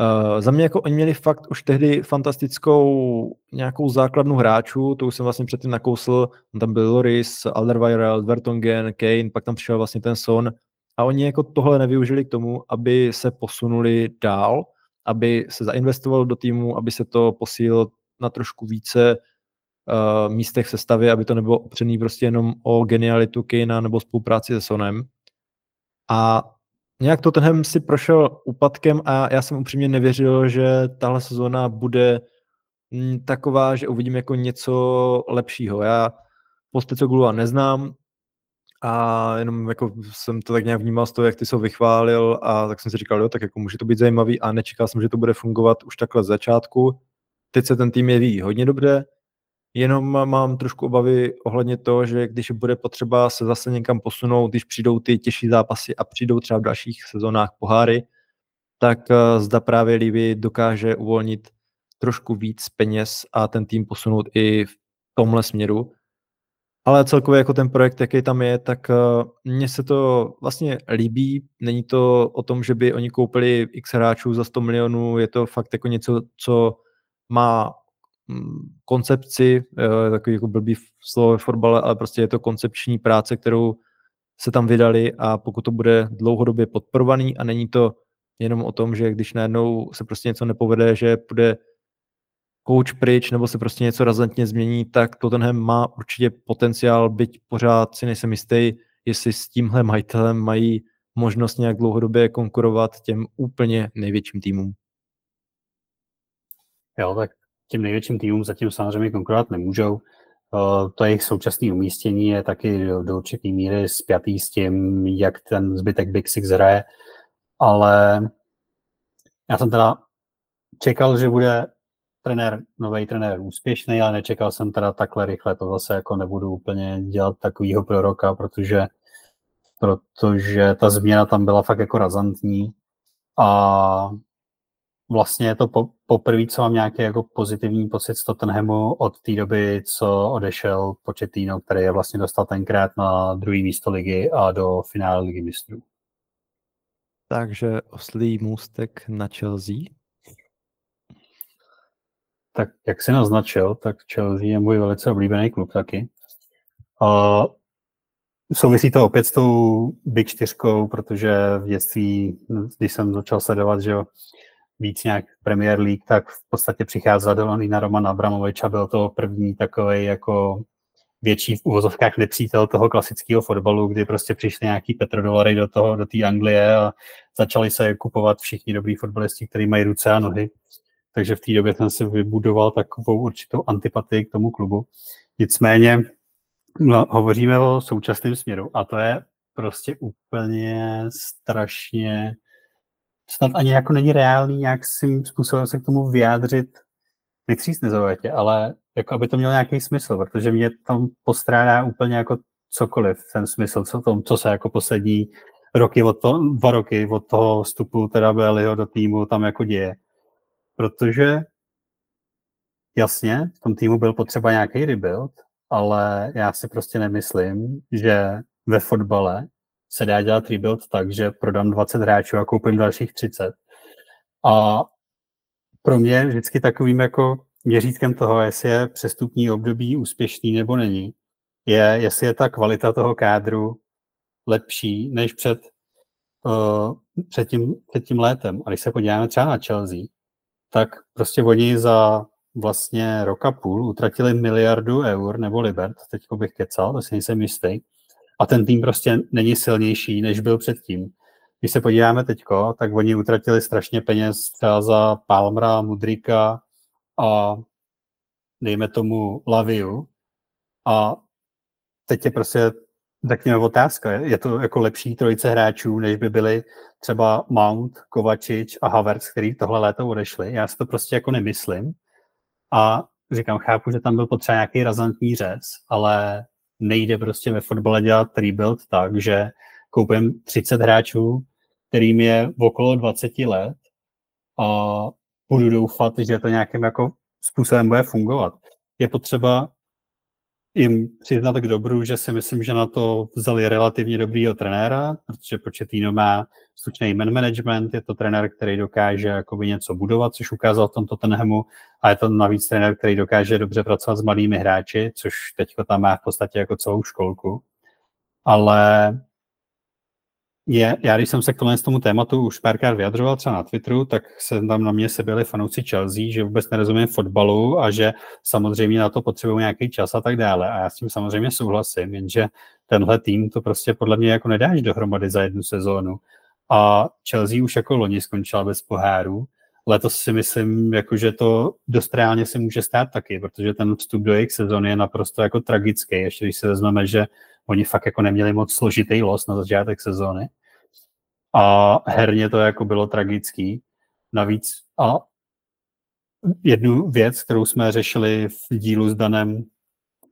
Uh, za mě jako oni měli fakt už tehdy fantastickou nějakou základnu hráčů, to už jsem vlastně předtím nakousl, tam byl Loris, Alderweireld, Vertongen, Kane, pak tam přišel vlastně ten Son. A oni jako tohle nevyužili k tomu, aby se posunuli dál aby se zainvestovalo do týmu, aby se to posílilo na trošku více uh, místech sestavy, aby to nebylo opřený prostě jenom o genialitu Kejna nebo spolupráci se Sonem. A nějak to tenhle si prošel úpadkem a já jsem upřímně nevěřil, že tahle sezóna bude mm, taková, že uvidím jako něco lepšího. Já Postecoglu neznám, a jenom jako jsem to tak nějak vnímal z toho, jak ty se vychválil a tak jsem si říkal, jo, tak jako může to být zajímavý a nečekal jsem, že to bude fungovat už takhle z začátku. Teď se ten tým jeví hodně dobře, jenom mám trošku obavy ohledně toho, že když bude potřeba se zase někam posunout, když přijdou ty těžší zápasy a přijdou třeba v dalších sezónách poháry, tak eh, zda právě Lívy dokáže uvolnit trošku víc peněz a ten tým posunout i v tomhle směru, ale celkově jako ten projekt, jaký tam je, tak uh, mně se to vlastně líbí. Není to o tom, že by oni koupili x hráčů za 100 milionů, je to fakt jako něco, co má mm, koncepci, uh, takový jako blbý slovo ve fotbale, ale prostě je to koncepční práce, kterou se tam vydali a pokud to bude dlouhodobě podporovaný a není to jenom o tom, že když najednou se prostě něco nepovede, že bude coach pryč nebo se prostě něco razantně změní, tak Tottenham má určitě potenciál, byť pořád si nejsem jistý, jestli s tímhle majitelem mají možnost nějak dlouhodobě konkurovat těm úplně největším týmům. Jo, tak těm největším týmům zatím samozřejmě konkurovat nemůžou. To jejich současné umístění je taky do určité míry spjatý s tím, jak ten zbytek Big Six hraje, ale já jsem teda čekal, že bude trenér, nový trenér úspěšný, ale nečekal jsem teda takhle rychle, to zase jako nebudu úplně dělat takovýho proroka, protože, protože ta změna tam byla fakt jako razantní a vlastně je to po, poprvé, co mám nějaký jako pozitivní pocit z Tottenhamu od té doby, co odešel Početino, který je vlastně dostal tenkrát na druhý místo ligy a do finále ligy mistrů. Takže oslý můstek na Chelsea. Tak jak se naznačil, tak Chelsea je můj velice oblíbený klub taky. A souvisí to opět s tou Big 4, protože v dětství, když jsem začal sledovat, že víc nějak Premier League, tak v podstatě přicházel na Romana Abramoviča, byl to první takový jako větší v uvozovkách nepřítel toho klasického fotbalu, kdy prostě přišli nějaký petrodolary do toho, do té Anglie a začali se kupovat všichni dobrý fotbalisti, kteří mají ruce a nohy. Takže v té době jsem si vybudoval takovou určitou antipatii k tomu klubu. Nicméně no, hovoříme o současném směru a to je prostě úplně strašně snad ani jako není reálný nějak svým způsobem se k tomu vyjádřit, nechci říct nezaujatě, ale jako aby to mělo nějaký smysl, protože mě tam postrádá úplně jako cokoliv, ten smysl, co, tom, co se jako poslední roky, od to, dva roky od toho vstupu teda Beliho do týmu tam jako děje. Protože jasně, v tom týmu byl potřeba nějaký rebuild, ale já si prostě nemyslím, že ve fotbale se dá dělat rebuild tak, že prodám 20 hráčů a koupím dalších 30. A pro mě vždycky takovým jako měřítkem toho, jestli je přestupní období úspěšný nebo není, je, jestli je ta kvalita toho kádru lepší než před, uh, před, tím, před tím létem. A když se podíváme třeba na Chelsea, tak prostě oni za vlastně roka půl utratili miliardu eur nebo liber, teď bych kecal, to si nejsem jistý, a ten tým prostě není silnější, než byl předtím. Když se podíváme teďko, tak oni utratili strašně peněz třeba za Palmra, Mudrika a dejme tomu Laviu a teď je prostě řekněme otázka, je to jako lepší trojice hráčů, než by byli třeba Mount, Kovačič a Havertz, který tohle léto odešli. Já si to prostě jako nemyslím. A říkám, chápu, že tam byl potřeba nějaký razantní řez, ale nejde prostě ve fotbale dělat rebuild tak, že koupím 30 hráčů, kterým je v okolo 20 let a budu doufat, že to nějakým jako způsobem bude fungovat. Je potřeba jim přiznat k dobru, že si myslím, že na to vzali relativně dobrýho trenéra, protože Početino má slušný man management, je to trenér, který dokáže jakoby něco budovat, což ukázal v tomto Tenhemu, a je to navíc trenér, který dokáže dobře pracovat s malými hráči, což teďko tam má v podstatě jako celou školku. Ale je, já když jsem se k tomu, tématu už párkrát vyjadřoval třeba na Twitteru, tak se tam na mě seběli fanouci Chelsea, že vůbec nerozumím fotbalu a že samozřejmě na to potřebují nějaký čas a tak dále. A já s tím samozřejmě souhlasím, jenže tenhle tým to prostě podle mě jako nedáš dohromady za jednu sezónu. A Chelsea už jako loni skončila bez poháru. Letos si myslím, jako, že to dost reálně se může stát taky, protože ten vstup do jejich sezóny je naprosto jako tragický, ještě když se vezmeme, že Oni fakt jako neměli moc složitý los na začátek sezóny. A herně to jako bylo tragický. Navíc a jednu věc, kterou jsme řešili v dílu s Danem,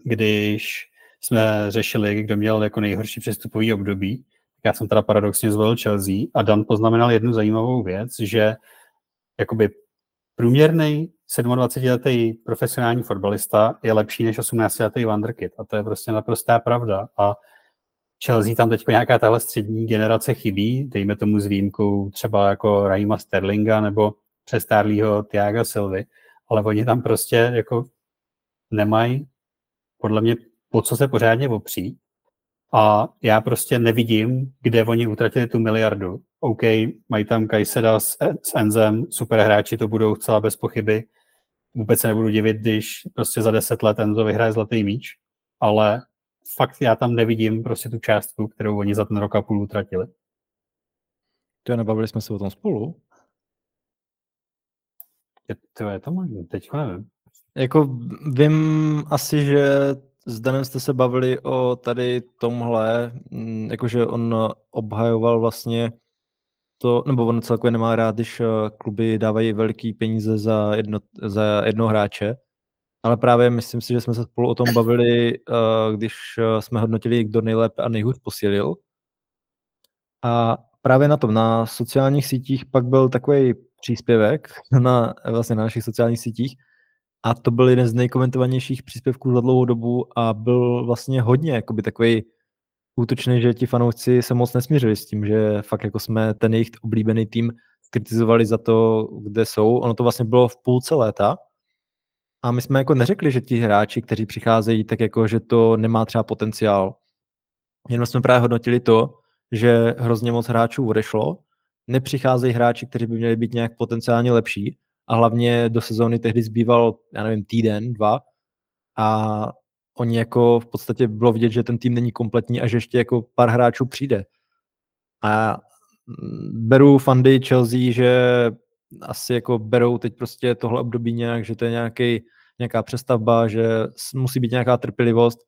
když jsme řešili, kdo měl jako nejhorší přestupový období, já jsem teda paradoxně zvolil Chelsea a Dan poznamenal jednu zajímavou věc, že jakoby průměrný 27-letý profesionální fotbalista je lepší než 18-letý wonderkid. A to je prostě naprostá pravda. A Chelsea tam teď nějaká tahle střední generace chybí, dejme tomu s výjimkou třeba jako Raima Sterlinga nebo přestárlýho Tiaga Silvy, ale oni tam prostě jako nemají podle mě po co se pořádně opřít. A já prostě nevidím, kde oni utratili tu miliardu. OK, mají tam Kajseda s, s Enzem, super hráči to budou celá bez pochyby. Vůbec se nebudu divit, když prostě za deset let Enzo vyhraje zlatý míč, ale fakt já tam nevidím prostě tu částku, kterou oni za ten rok a půl utratili. To je, nebavili jsme se o tom spolu? Je, to je to možné, teď nevím. Jako vím asi, že s Danem jste se bavili o tady tomhle, mm, jakože on obhajoval vlastně to, nebo on celkově nemá rád, když eh, kluby dávají veliký peníze za, jedno, za jednoho hráče, ale právě myslím si, že jsme se spolu o tom bavili, eh, když eh, jsme hodnotili, kdo nejlépe a nejhůř posílil. A právě na tom, na sociálních sítích pak byl takový příspěvek na, vlastně na našich sociálních sítích a to byl jeden z nejkomentovanějších příspěvků za dlouhou dobu a byl vlastně hodně jakoby takový útočný, že ti fanoušci se moc nesmířili s tím, že fakt jako jsme ten jejich oblíbený tým kritizovali za to, kde jsou. Ono to vlastně bylo v půlce léta a my jsme jako neřekli, že ti hráči, kteří přicházejí, tak jako, že to nemá třeba potenciál. Jenom jsme právě hodnotili to, že hrozně moc hráčů odešlo, nepřicházejí hráči, kteří by měli být nějak potenciálně lepší a hlavně do sezóny tehdy zbýval, já nevím, týden, dva a oni jako v podstatě bylo vidět, že ten tým není kompletní a že ještě jako pár hráčů přijde. A beru fandy Chelsea, že asi jako berou teď prostě tohle období nějak, že to je nějaký, nějaká přestavba, že musí být nějaká trpělivost.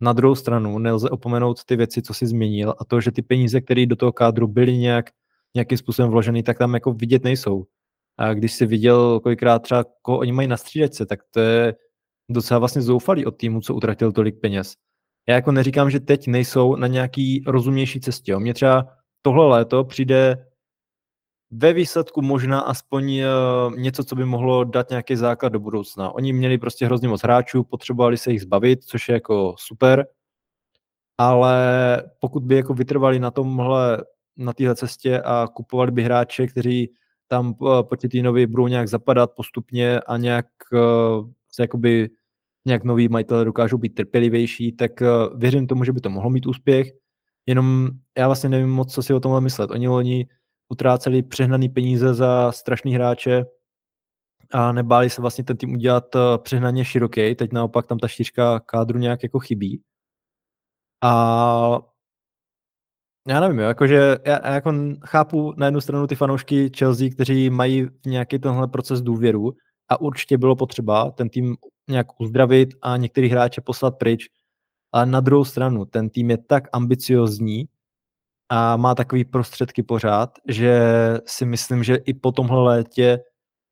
Na druhou stranu nelze opomenout ty věci, co si změnil a to, že ty peníze, které do toho kádru byly nějak, nějakým způsobem vloženy, tak tam jako vidět nejsou. A když si viděl kolikrát třeba, koho oni mají na střídačce, tak to je docela vlastně zoufalý od týmu, co utratil tolik peněz. Já jako neříkám, že teď nejsou na nějaký rozumnější cestě. Mně třeba tohle léto přijde ve výsledku možná aspoň uh, něco, co by mohlo dát nějaký základ do budoucna. Oni měli prostě hrozně moc hráčů, potřebovali se jich zbavit, což je jako super, ale pokud by jako vytrvali na tomhle, na téhle cestě a kupovali by hráče, kteří tam uh, Pochettinovi budou nějak zapadat postupně a nějak se jakoby nějak noví majitele dokážou být trpělivější, tak uh, věřím tomu, že by to mohlo mít úspěch. Jenom já vlastně nevím moc, co si o tomhle myslet. Oni loni utráceli přehnaný peníze za strašný hráče a nebáli se vlastně ten tým udělat uh, přehnaně široký. Teď naopak tam ta šířka kádru nějak jako chybí. A já nevím, jo, jakože já, já jako chápu na jednu stranu ty fanoušky Chelsea, kteří mají nějaký tenhle proces důvěru a určitě bylo potřeba ten tým nějak uzdravit a některý hráče poslat pryč, ale na druhou stranu ten tým je tak ambiciozní a má takový prostředky pořád, že si myslím, že i po tomhle létě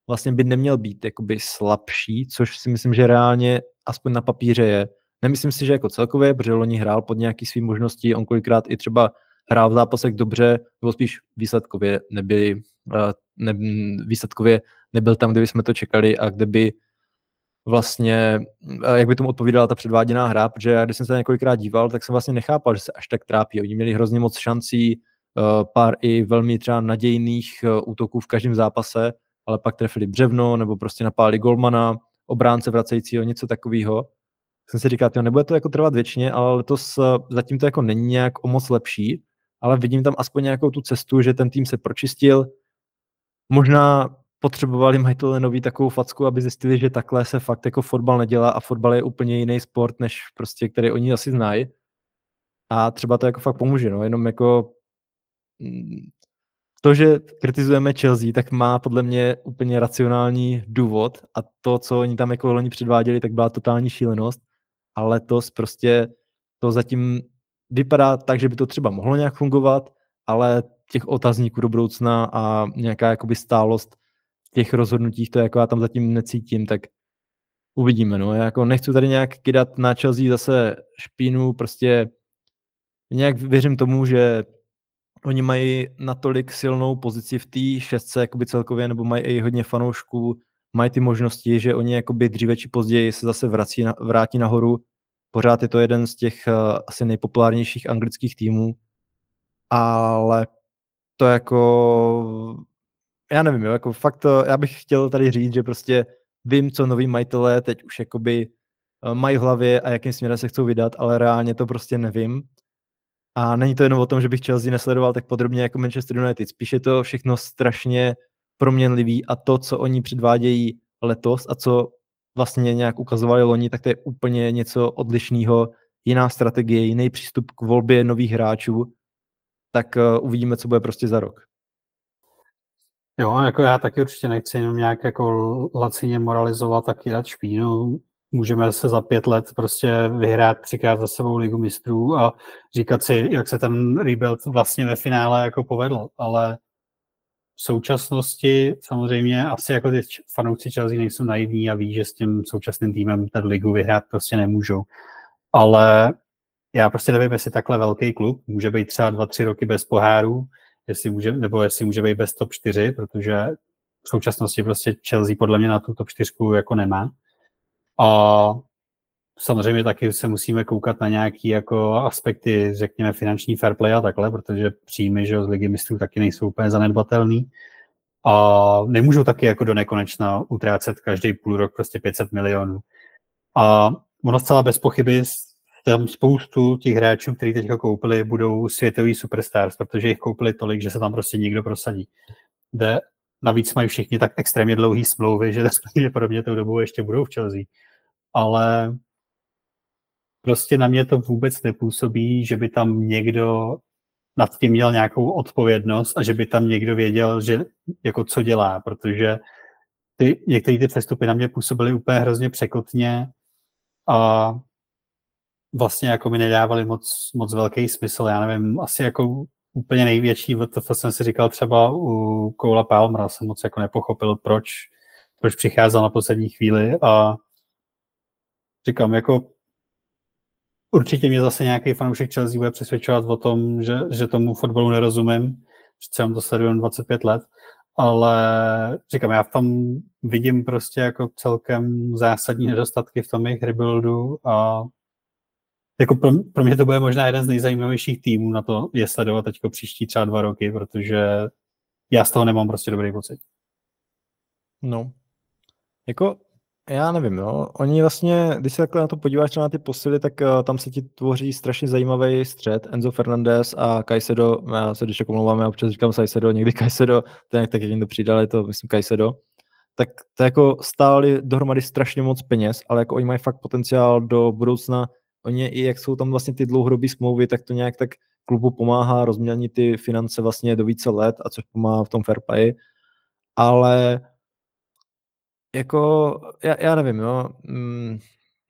vlastně by neměl být jakoby slabší, což si myslím, že reálně aspoň na papíře je. Nemyslím si, že jako celkově, protože Loni hrál pod nějaký svým možností, on kolikrát i třeba hrál v zápasech dobře, nebo spíš výsledkově nebyli, eh, ne, výsledkově nebyl tam, kde bychom to čekali a kde by vlastně, eh, jak by tomu odpovídala ta předváděná hra, protože já, když jsem se několikrát díval, tak jsem vlastně nechápal, že se až tak trápí. Oni měli hrozně moc šancí, eh, pár i velmi třeba nadějných útoků v každém zápase, ale pak trefili břevno nebo prostě napálili golmana, obránce vracejícího, něco takového. Jsem si říkal, nebude to jako trvat věčně, ale letos zatím to jako není nějak o moc lepší, ale vidím tam aspoň nějakou tu cestu, že ten tým se pročistil. Možná potřebovali majitele nový takovou facku, aby zjistili, že takhle se fakt jako fotbal nedělá a fotbal je úplně jiný sport, než prostě, který oni asi znají. A třeba to jako fakt pomůže, no, jenom jako mm, to, že kritizujeme Chelsea, tak má podle mě úplně racionální důvod a to, co oni tam jako loni předváděli, tak byla totální šílenost, ale letos prostě to zatím vypadá tak, že by to třeba mohlo nějak fungovat, ale těch otazníků do budoucna a nějaká jakoby stálost těch rozhodnutích, to jako já tam zatím necítím, tak uvidíme. No. Já jako nechci tady nějak kydat na Chelsea zase špínu, prostě nějak věřím tomu, že oni mají natolik silnou pozici v té šestce jakoby celkově, nebo mají i hodně fanoušků, mají ty možnosti, že oni jakoby dříve či později se zase vrací na, vrátí nahoru Pořád je to jeden z těch uh, asi nejpopulárnějších anglických týmů, ale to jako, já nevím, jo, jako fakt to, já bych chtěl tady říct, že prostě vím, co noví majitelé teď už jakoby uh, mají v hlavě a jakým směrem se chcou vydat, ale reálně to prostě nevím. A není to jenom o tom, že bych Chelsea nesledoval tak podrobně jako Manchester United. Spíš je to všechno strašně proměnlivý a to, co oni předvádějí letos a co vlastně nějak ukazovali loni, tak to je úplně něco odlišného, jiná strategie, jiný přístup k volbě nových hráčů, tak uh, uvidíme, co bude prostě za rok. Jo, jako já taky určitě nechci jenom nějak jako lacině moralizovat a dát špínu. Můžeme se za pět let prostě vyhrát třikrát za sebou ligu mistrů a říkat si, jak se ten rebuild vlastně ve finále jako povedl, ale v současnosti samozřejmě asi jako ty fanoušci Chelsea nejsou naivní a ví, že s tím současným týmem ten ligu vyhrát prostě nemůžou. Ale já prostě nevím, jestli takhle velký klub může být třeba dva, tři roky bez poháru, jestli může, nebo jestli může být bez top 4, protože v současnosti prostě Chelsea podle mě na tu top 4 jako nemá. A samozřejmě taky se musíme koukat na nějaké jako aspekty, řekněme, finanční fair play a takhle, protože příjmy že z ligy mistrů taky nejsou úplně zanedbatelný. A nemůžou taky jako do nekonečna utrácet každý půl rok prostě 500 milionů. A ono zcela bez pochyby tam spoustu těch hráčů, kteří teď koupili, budou světoví superstars, protože jich koupili tolik, že se tam prostě nikdo prosadí. Kde navíc mají všichni tak extrémně dlouhý smlouvy, že pravděpodobně tou dobou ještě budou v Chelsea. Ale prostě na mě to vůbec nepůsobí, že by tam někdo nad tím měl nějakou odpovědnost a že by tam někdo věděl, že jako co dělá, protože ty, některé ty přestupy na mě působily úplně hrozně překotně a vlastně jako mi nedávali moc, moc velký smysl. Já nevím, asi jako úplně největší, to jsem si říkal třeba u Koula Palmera, jsem moc jako nepochopil, proč, proč přicházel na poslední chvíli a říkám, jako určitě mě zase nějaký fanoušek Chelsea bude přesvědčovat o tom, že, že tomu fotbalu nerozumím, že jsem to sleduju 25 let, ale říkám, já v tom vidím prostě jako celkem zásadní nedostatky v tom jejich rebuildu a jako pro, pro mě to bude možná jeden z nejzajímavějších týmů na to je sledovat teď příští třeba dva roky, protože já z toho nemám prostě dobrý pocit. No, jako já nevím, no. Oni vlastně, když se takhle na to podíváš na ty posily, tak uh, tam se ti tvoří strašně zajímavý střed. Enzo Fernandez a Kajsedo, já se když omlouvám, já občas říkám Kajsedo, někdy Kajsedo, ten tak jak jim to přidali, to myslím Kajsedo. Tak to jako stáli dohromady strašně moc peněz, ale jako oni mají fakt potenciál do budoucna. Oni i jak jsou tam vlastně ty dlouhodobé smlouvy, tak to nějak tak klubu pomáhá rozmělnit ty finance vlastně do více let, a což pomáhá v tom fair play. Ale jako, já, já nevím, jo. Mm,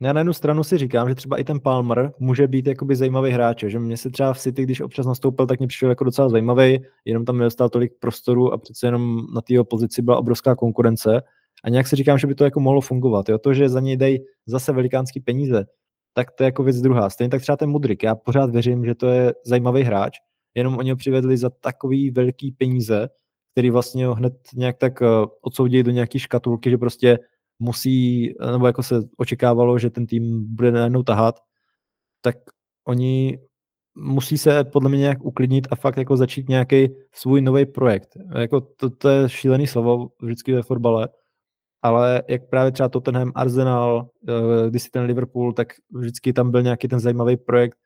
já na jednu stranu si říkám, že třeba i ten Palmer může být jakoby zajímavý hráč, že mě se třeba v City, když občas nastoupil, tak mě přišel jako docela zajímavý, jenom tam nedostal tolik prostoru a přece jenom na té pozici byla obrovská konkurence a nějak si říkám, že by to jako mohlo fungovat. Jo? To, že za něj dají zase velikánský peníze, tak to je jako věc druhá. Stejně tak třeba ten Mudrik, já pořád věřím, že to je zajímavý hráč, jenom oni ho přivedli za takový velký peníze, který vlastně ho hned nějak tak eh, odsoudí do nějaký škatulky, že prostě musí, eh, nebo jako se očekávalo, že ten tým bude najednou tahat, tak oni musí se podle mě nějak uklidnit a fakt jako začít nějaký svůj nový projekt. Jako to, to je šílený slovo vždycky ve fotbale, ale jak právě třeba Tottenham, Arsenal, eh, když si ten Liverpool, tak vždycky tam byl nějaký ten zajímavý projekt,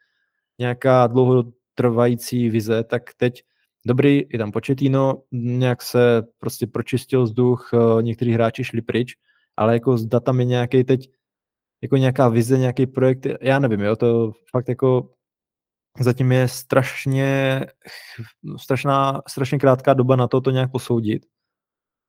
nějaká dlouhotrvající vize, tak teď dobrý, je tam početíno, nějak se prostě pročistil vzduch, eh, někteří hráči šli pryč, ale jako zda tam je nějaký teď jako nějaká vize, nějaký projekt, já nevím, jo, to fakt jako zatím je strašně, strašná, strašně krátká doba na to to nějak posoudit.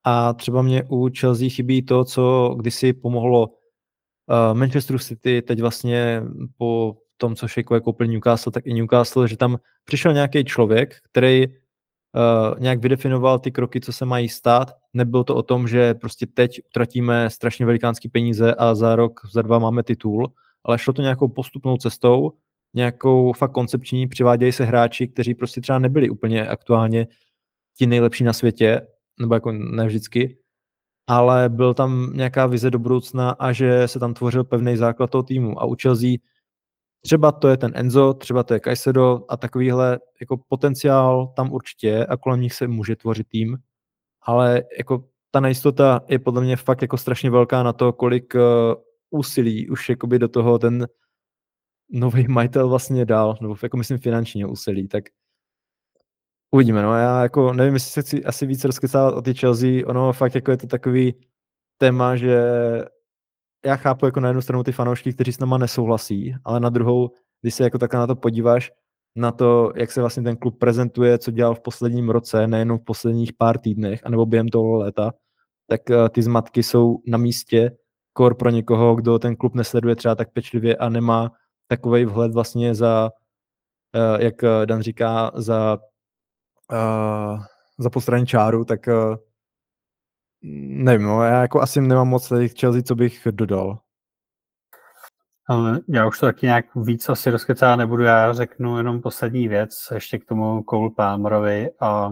A třeba mě u Chelsea chybí to, co kdysi pomohlo uh, Manchesteru City, teď vlastně po tom, co Šejkové koupil Newcastle, tak i Newcastle, že tam přišel nějaký člověk, který uh, nějak vydefinoval ty kroky, co se mají stát. Nebylo to o tom, že prostě teď utratíme strašně velikánský peníze a za rok, za dva máme titul, ale šlo to nějakou postupnou cestou, nějakou fakt koncepční, přivádějí se hráči, kteří prostě třeba nebyli úplně aktuálně ti nejlepší na světě, nebo jako ne vždycky, ale byl tam nějaká vize do budoucna a že se tam tvořil pevný základ toho týmu. A u Chelsea Třeba to je ten Enzo, třeba to je Kajsedo a takovýhle jako potenciál tam určitě je a kolem nich se může tvořit tým, ale jako ta nejistota je podle mě fakt jako strašně velká na to, kolik uh, úsilí už jakoby do toho ten nový majitel vlastně dal, nebo jako myslím finančně úsilí, tak uvidíme, no. Já jako nevím, jestli se chci asi víc rozkecávat o ty Chelsea, ono fakt jako je to takový téma, že já chápu jako na jednu stranu ty fanoušky, kteří s náma nesouhlasí, ale na druhou, když se jako tak na to podíváš, na to, jak se vlastně ten klub prezentuje, co dělal v posledním roce, nejenom v posledních pár týdnech, anebo během toho léta, tak uh, ty zmatky jsou na místě, kor pro někoho, kdo ten klub nesleduje třeba tak pečlivě a nemá takový vhled vlastně za, uh, jak Dan říká, za uh, za postraní čáru, tak uh, nevím, no, já jako asi nemám moc k Chelsea, co bych dodal. Já už to taky nějak víc asi rozkecá nebudu, já řeknu jenom poslední věc ještě k tomu Cole Palmerovi a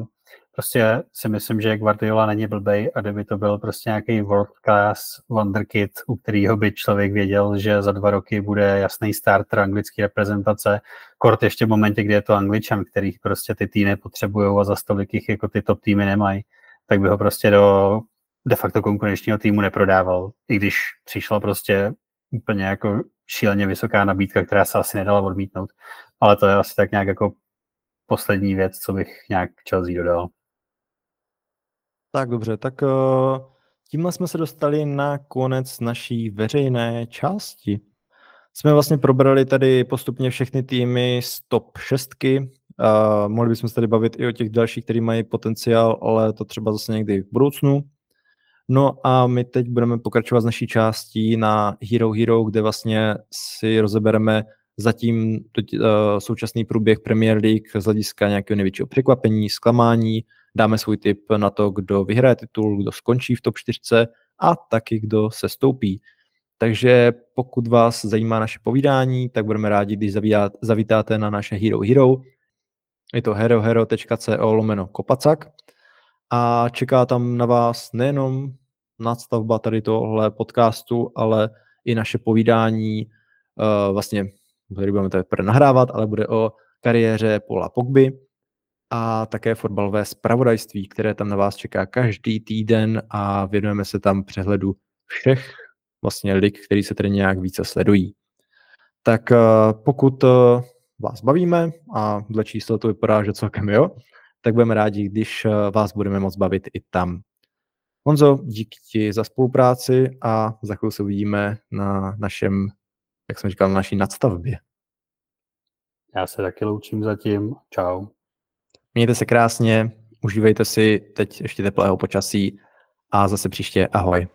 prostě si myslím, že Guardiola není blbej a kdyby to byl prostě nějaký world class wonderkid, u kterého by člověk věděl, že za dva roky bude jasný starter anglické reprezentace, kort ještě v momentě, kdy je to angličan, kterých prostě ty týmy potřebují a za stolik jich jako ty top týmy nemají, tak by ho prostě do de facto konkurenčního týmu neprodával, i když přišla prostě úplně jako šíleně vysoká nabídka, která se asi nedala odmítnout. Ale to je asi tak nějak jako poslední věc, co bych nějak Chelsea dodal. Tak dobře, tak uh, tímhle jsme se dostali na konec naší veřejné části. Jsme vlastně probrali tady postupně všechny týmy z top 6. Uh, mohli bychom se tady bavit i o těch dalších, který mají potenciál, ale to třeba zase někdy v budoucnu. No a my teď budeme pokračovat z naší částí na Hero Hero, kde vlastně si rozebereme zatím uh, současný průběh Premier League z hlediska nějakého největšího překvapení, zklamání, dáme svůj tip na to, kdo vyhraje titul, kdo skončí v top 4 a taky kdo se stoupí. Takže pokud vás zajímá naše povídání, tak budeme rádi, když zavítáte na naše Hero Hero. Je to herohero.co lomeno kopacak a čeká tam na vás nejenom nadstavba tady tohle podcastu, ale i naše povídání, uh, vlastně, který budeme to nahrávat, ale bude o kariéře Paula Pogby a také fotbalové spravodajství, které tam na vás čeká každý týden a věnujeme se tam přehledu všech vlastně lig, který se tedy nějak více sledují. Tak uh, pokud uh, vás bavíme a dle čísla to vypadá, že celkem jo, tak budeme rádi, když eh, vás budeme moc bavit i tam. Honzo, díky ti za spolupráci a za chvíli se uvidíme na našem, jak jsem říkal, na naší nadstavbě. Já se taky loučím zatím. Čau. Mějte se krásně, užívejte si teď ještě teplého počasí a zase příště ahoj.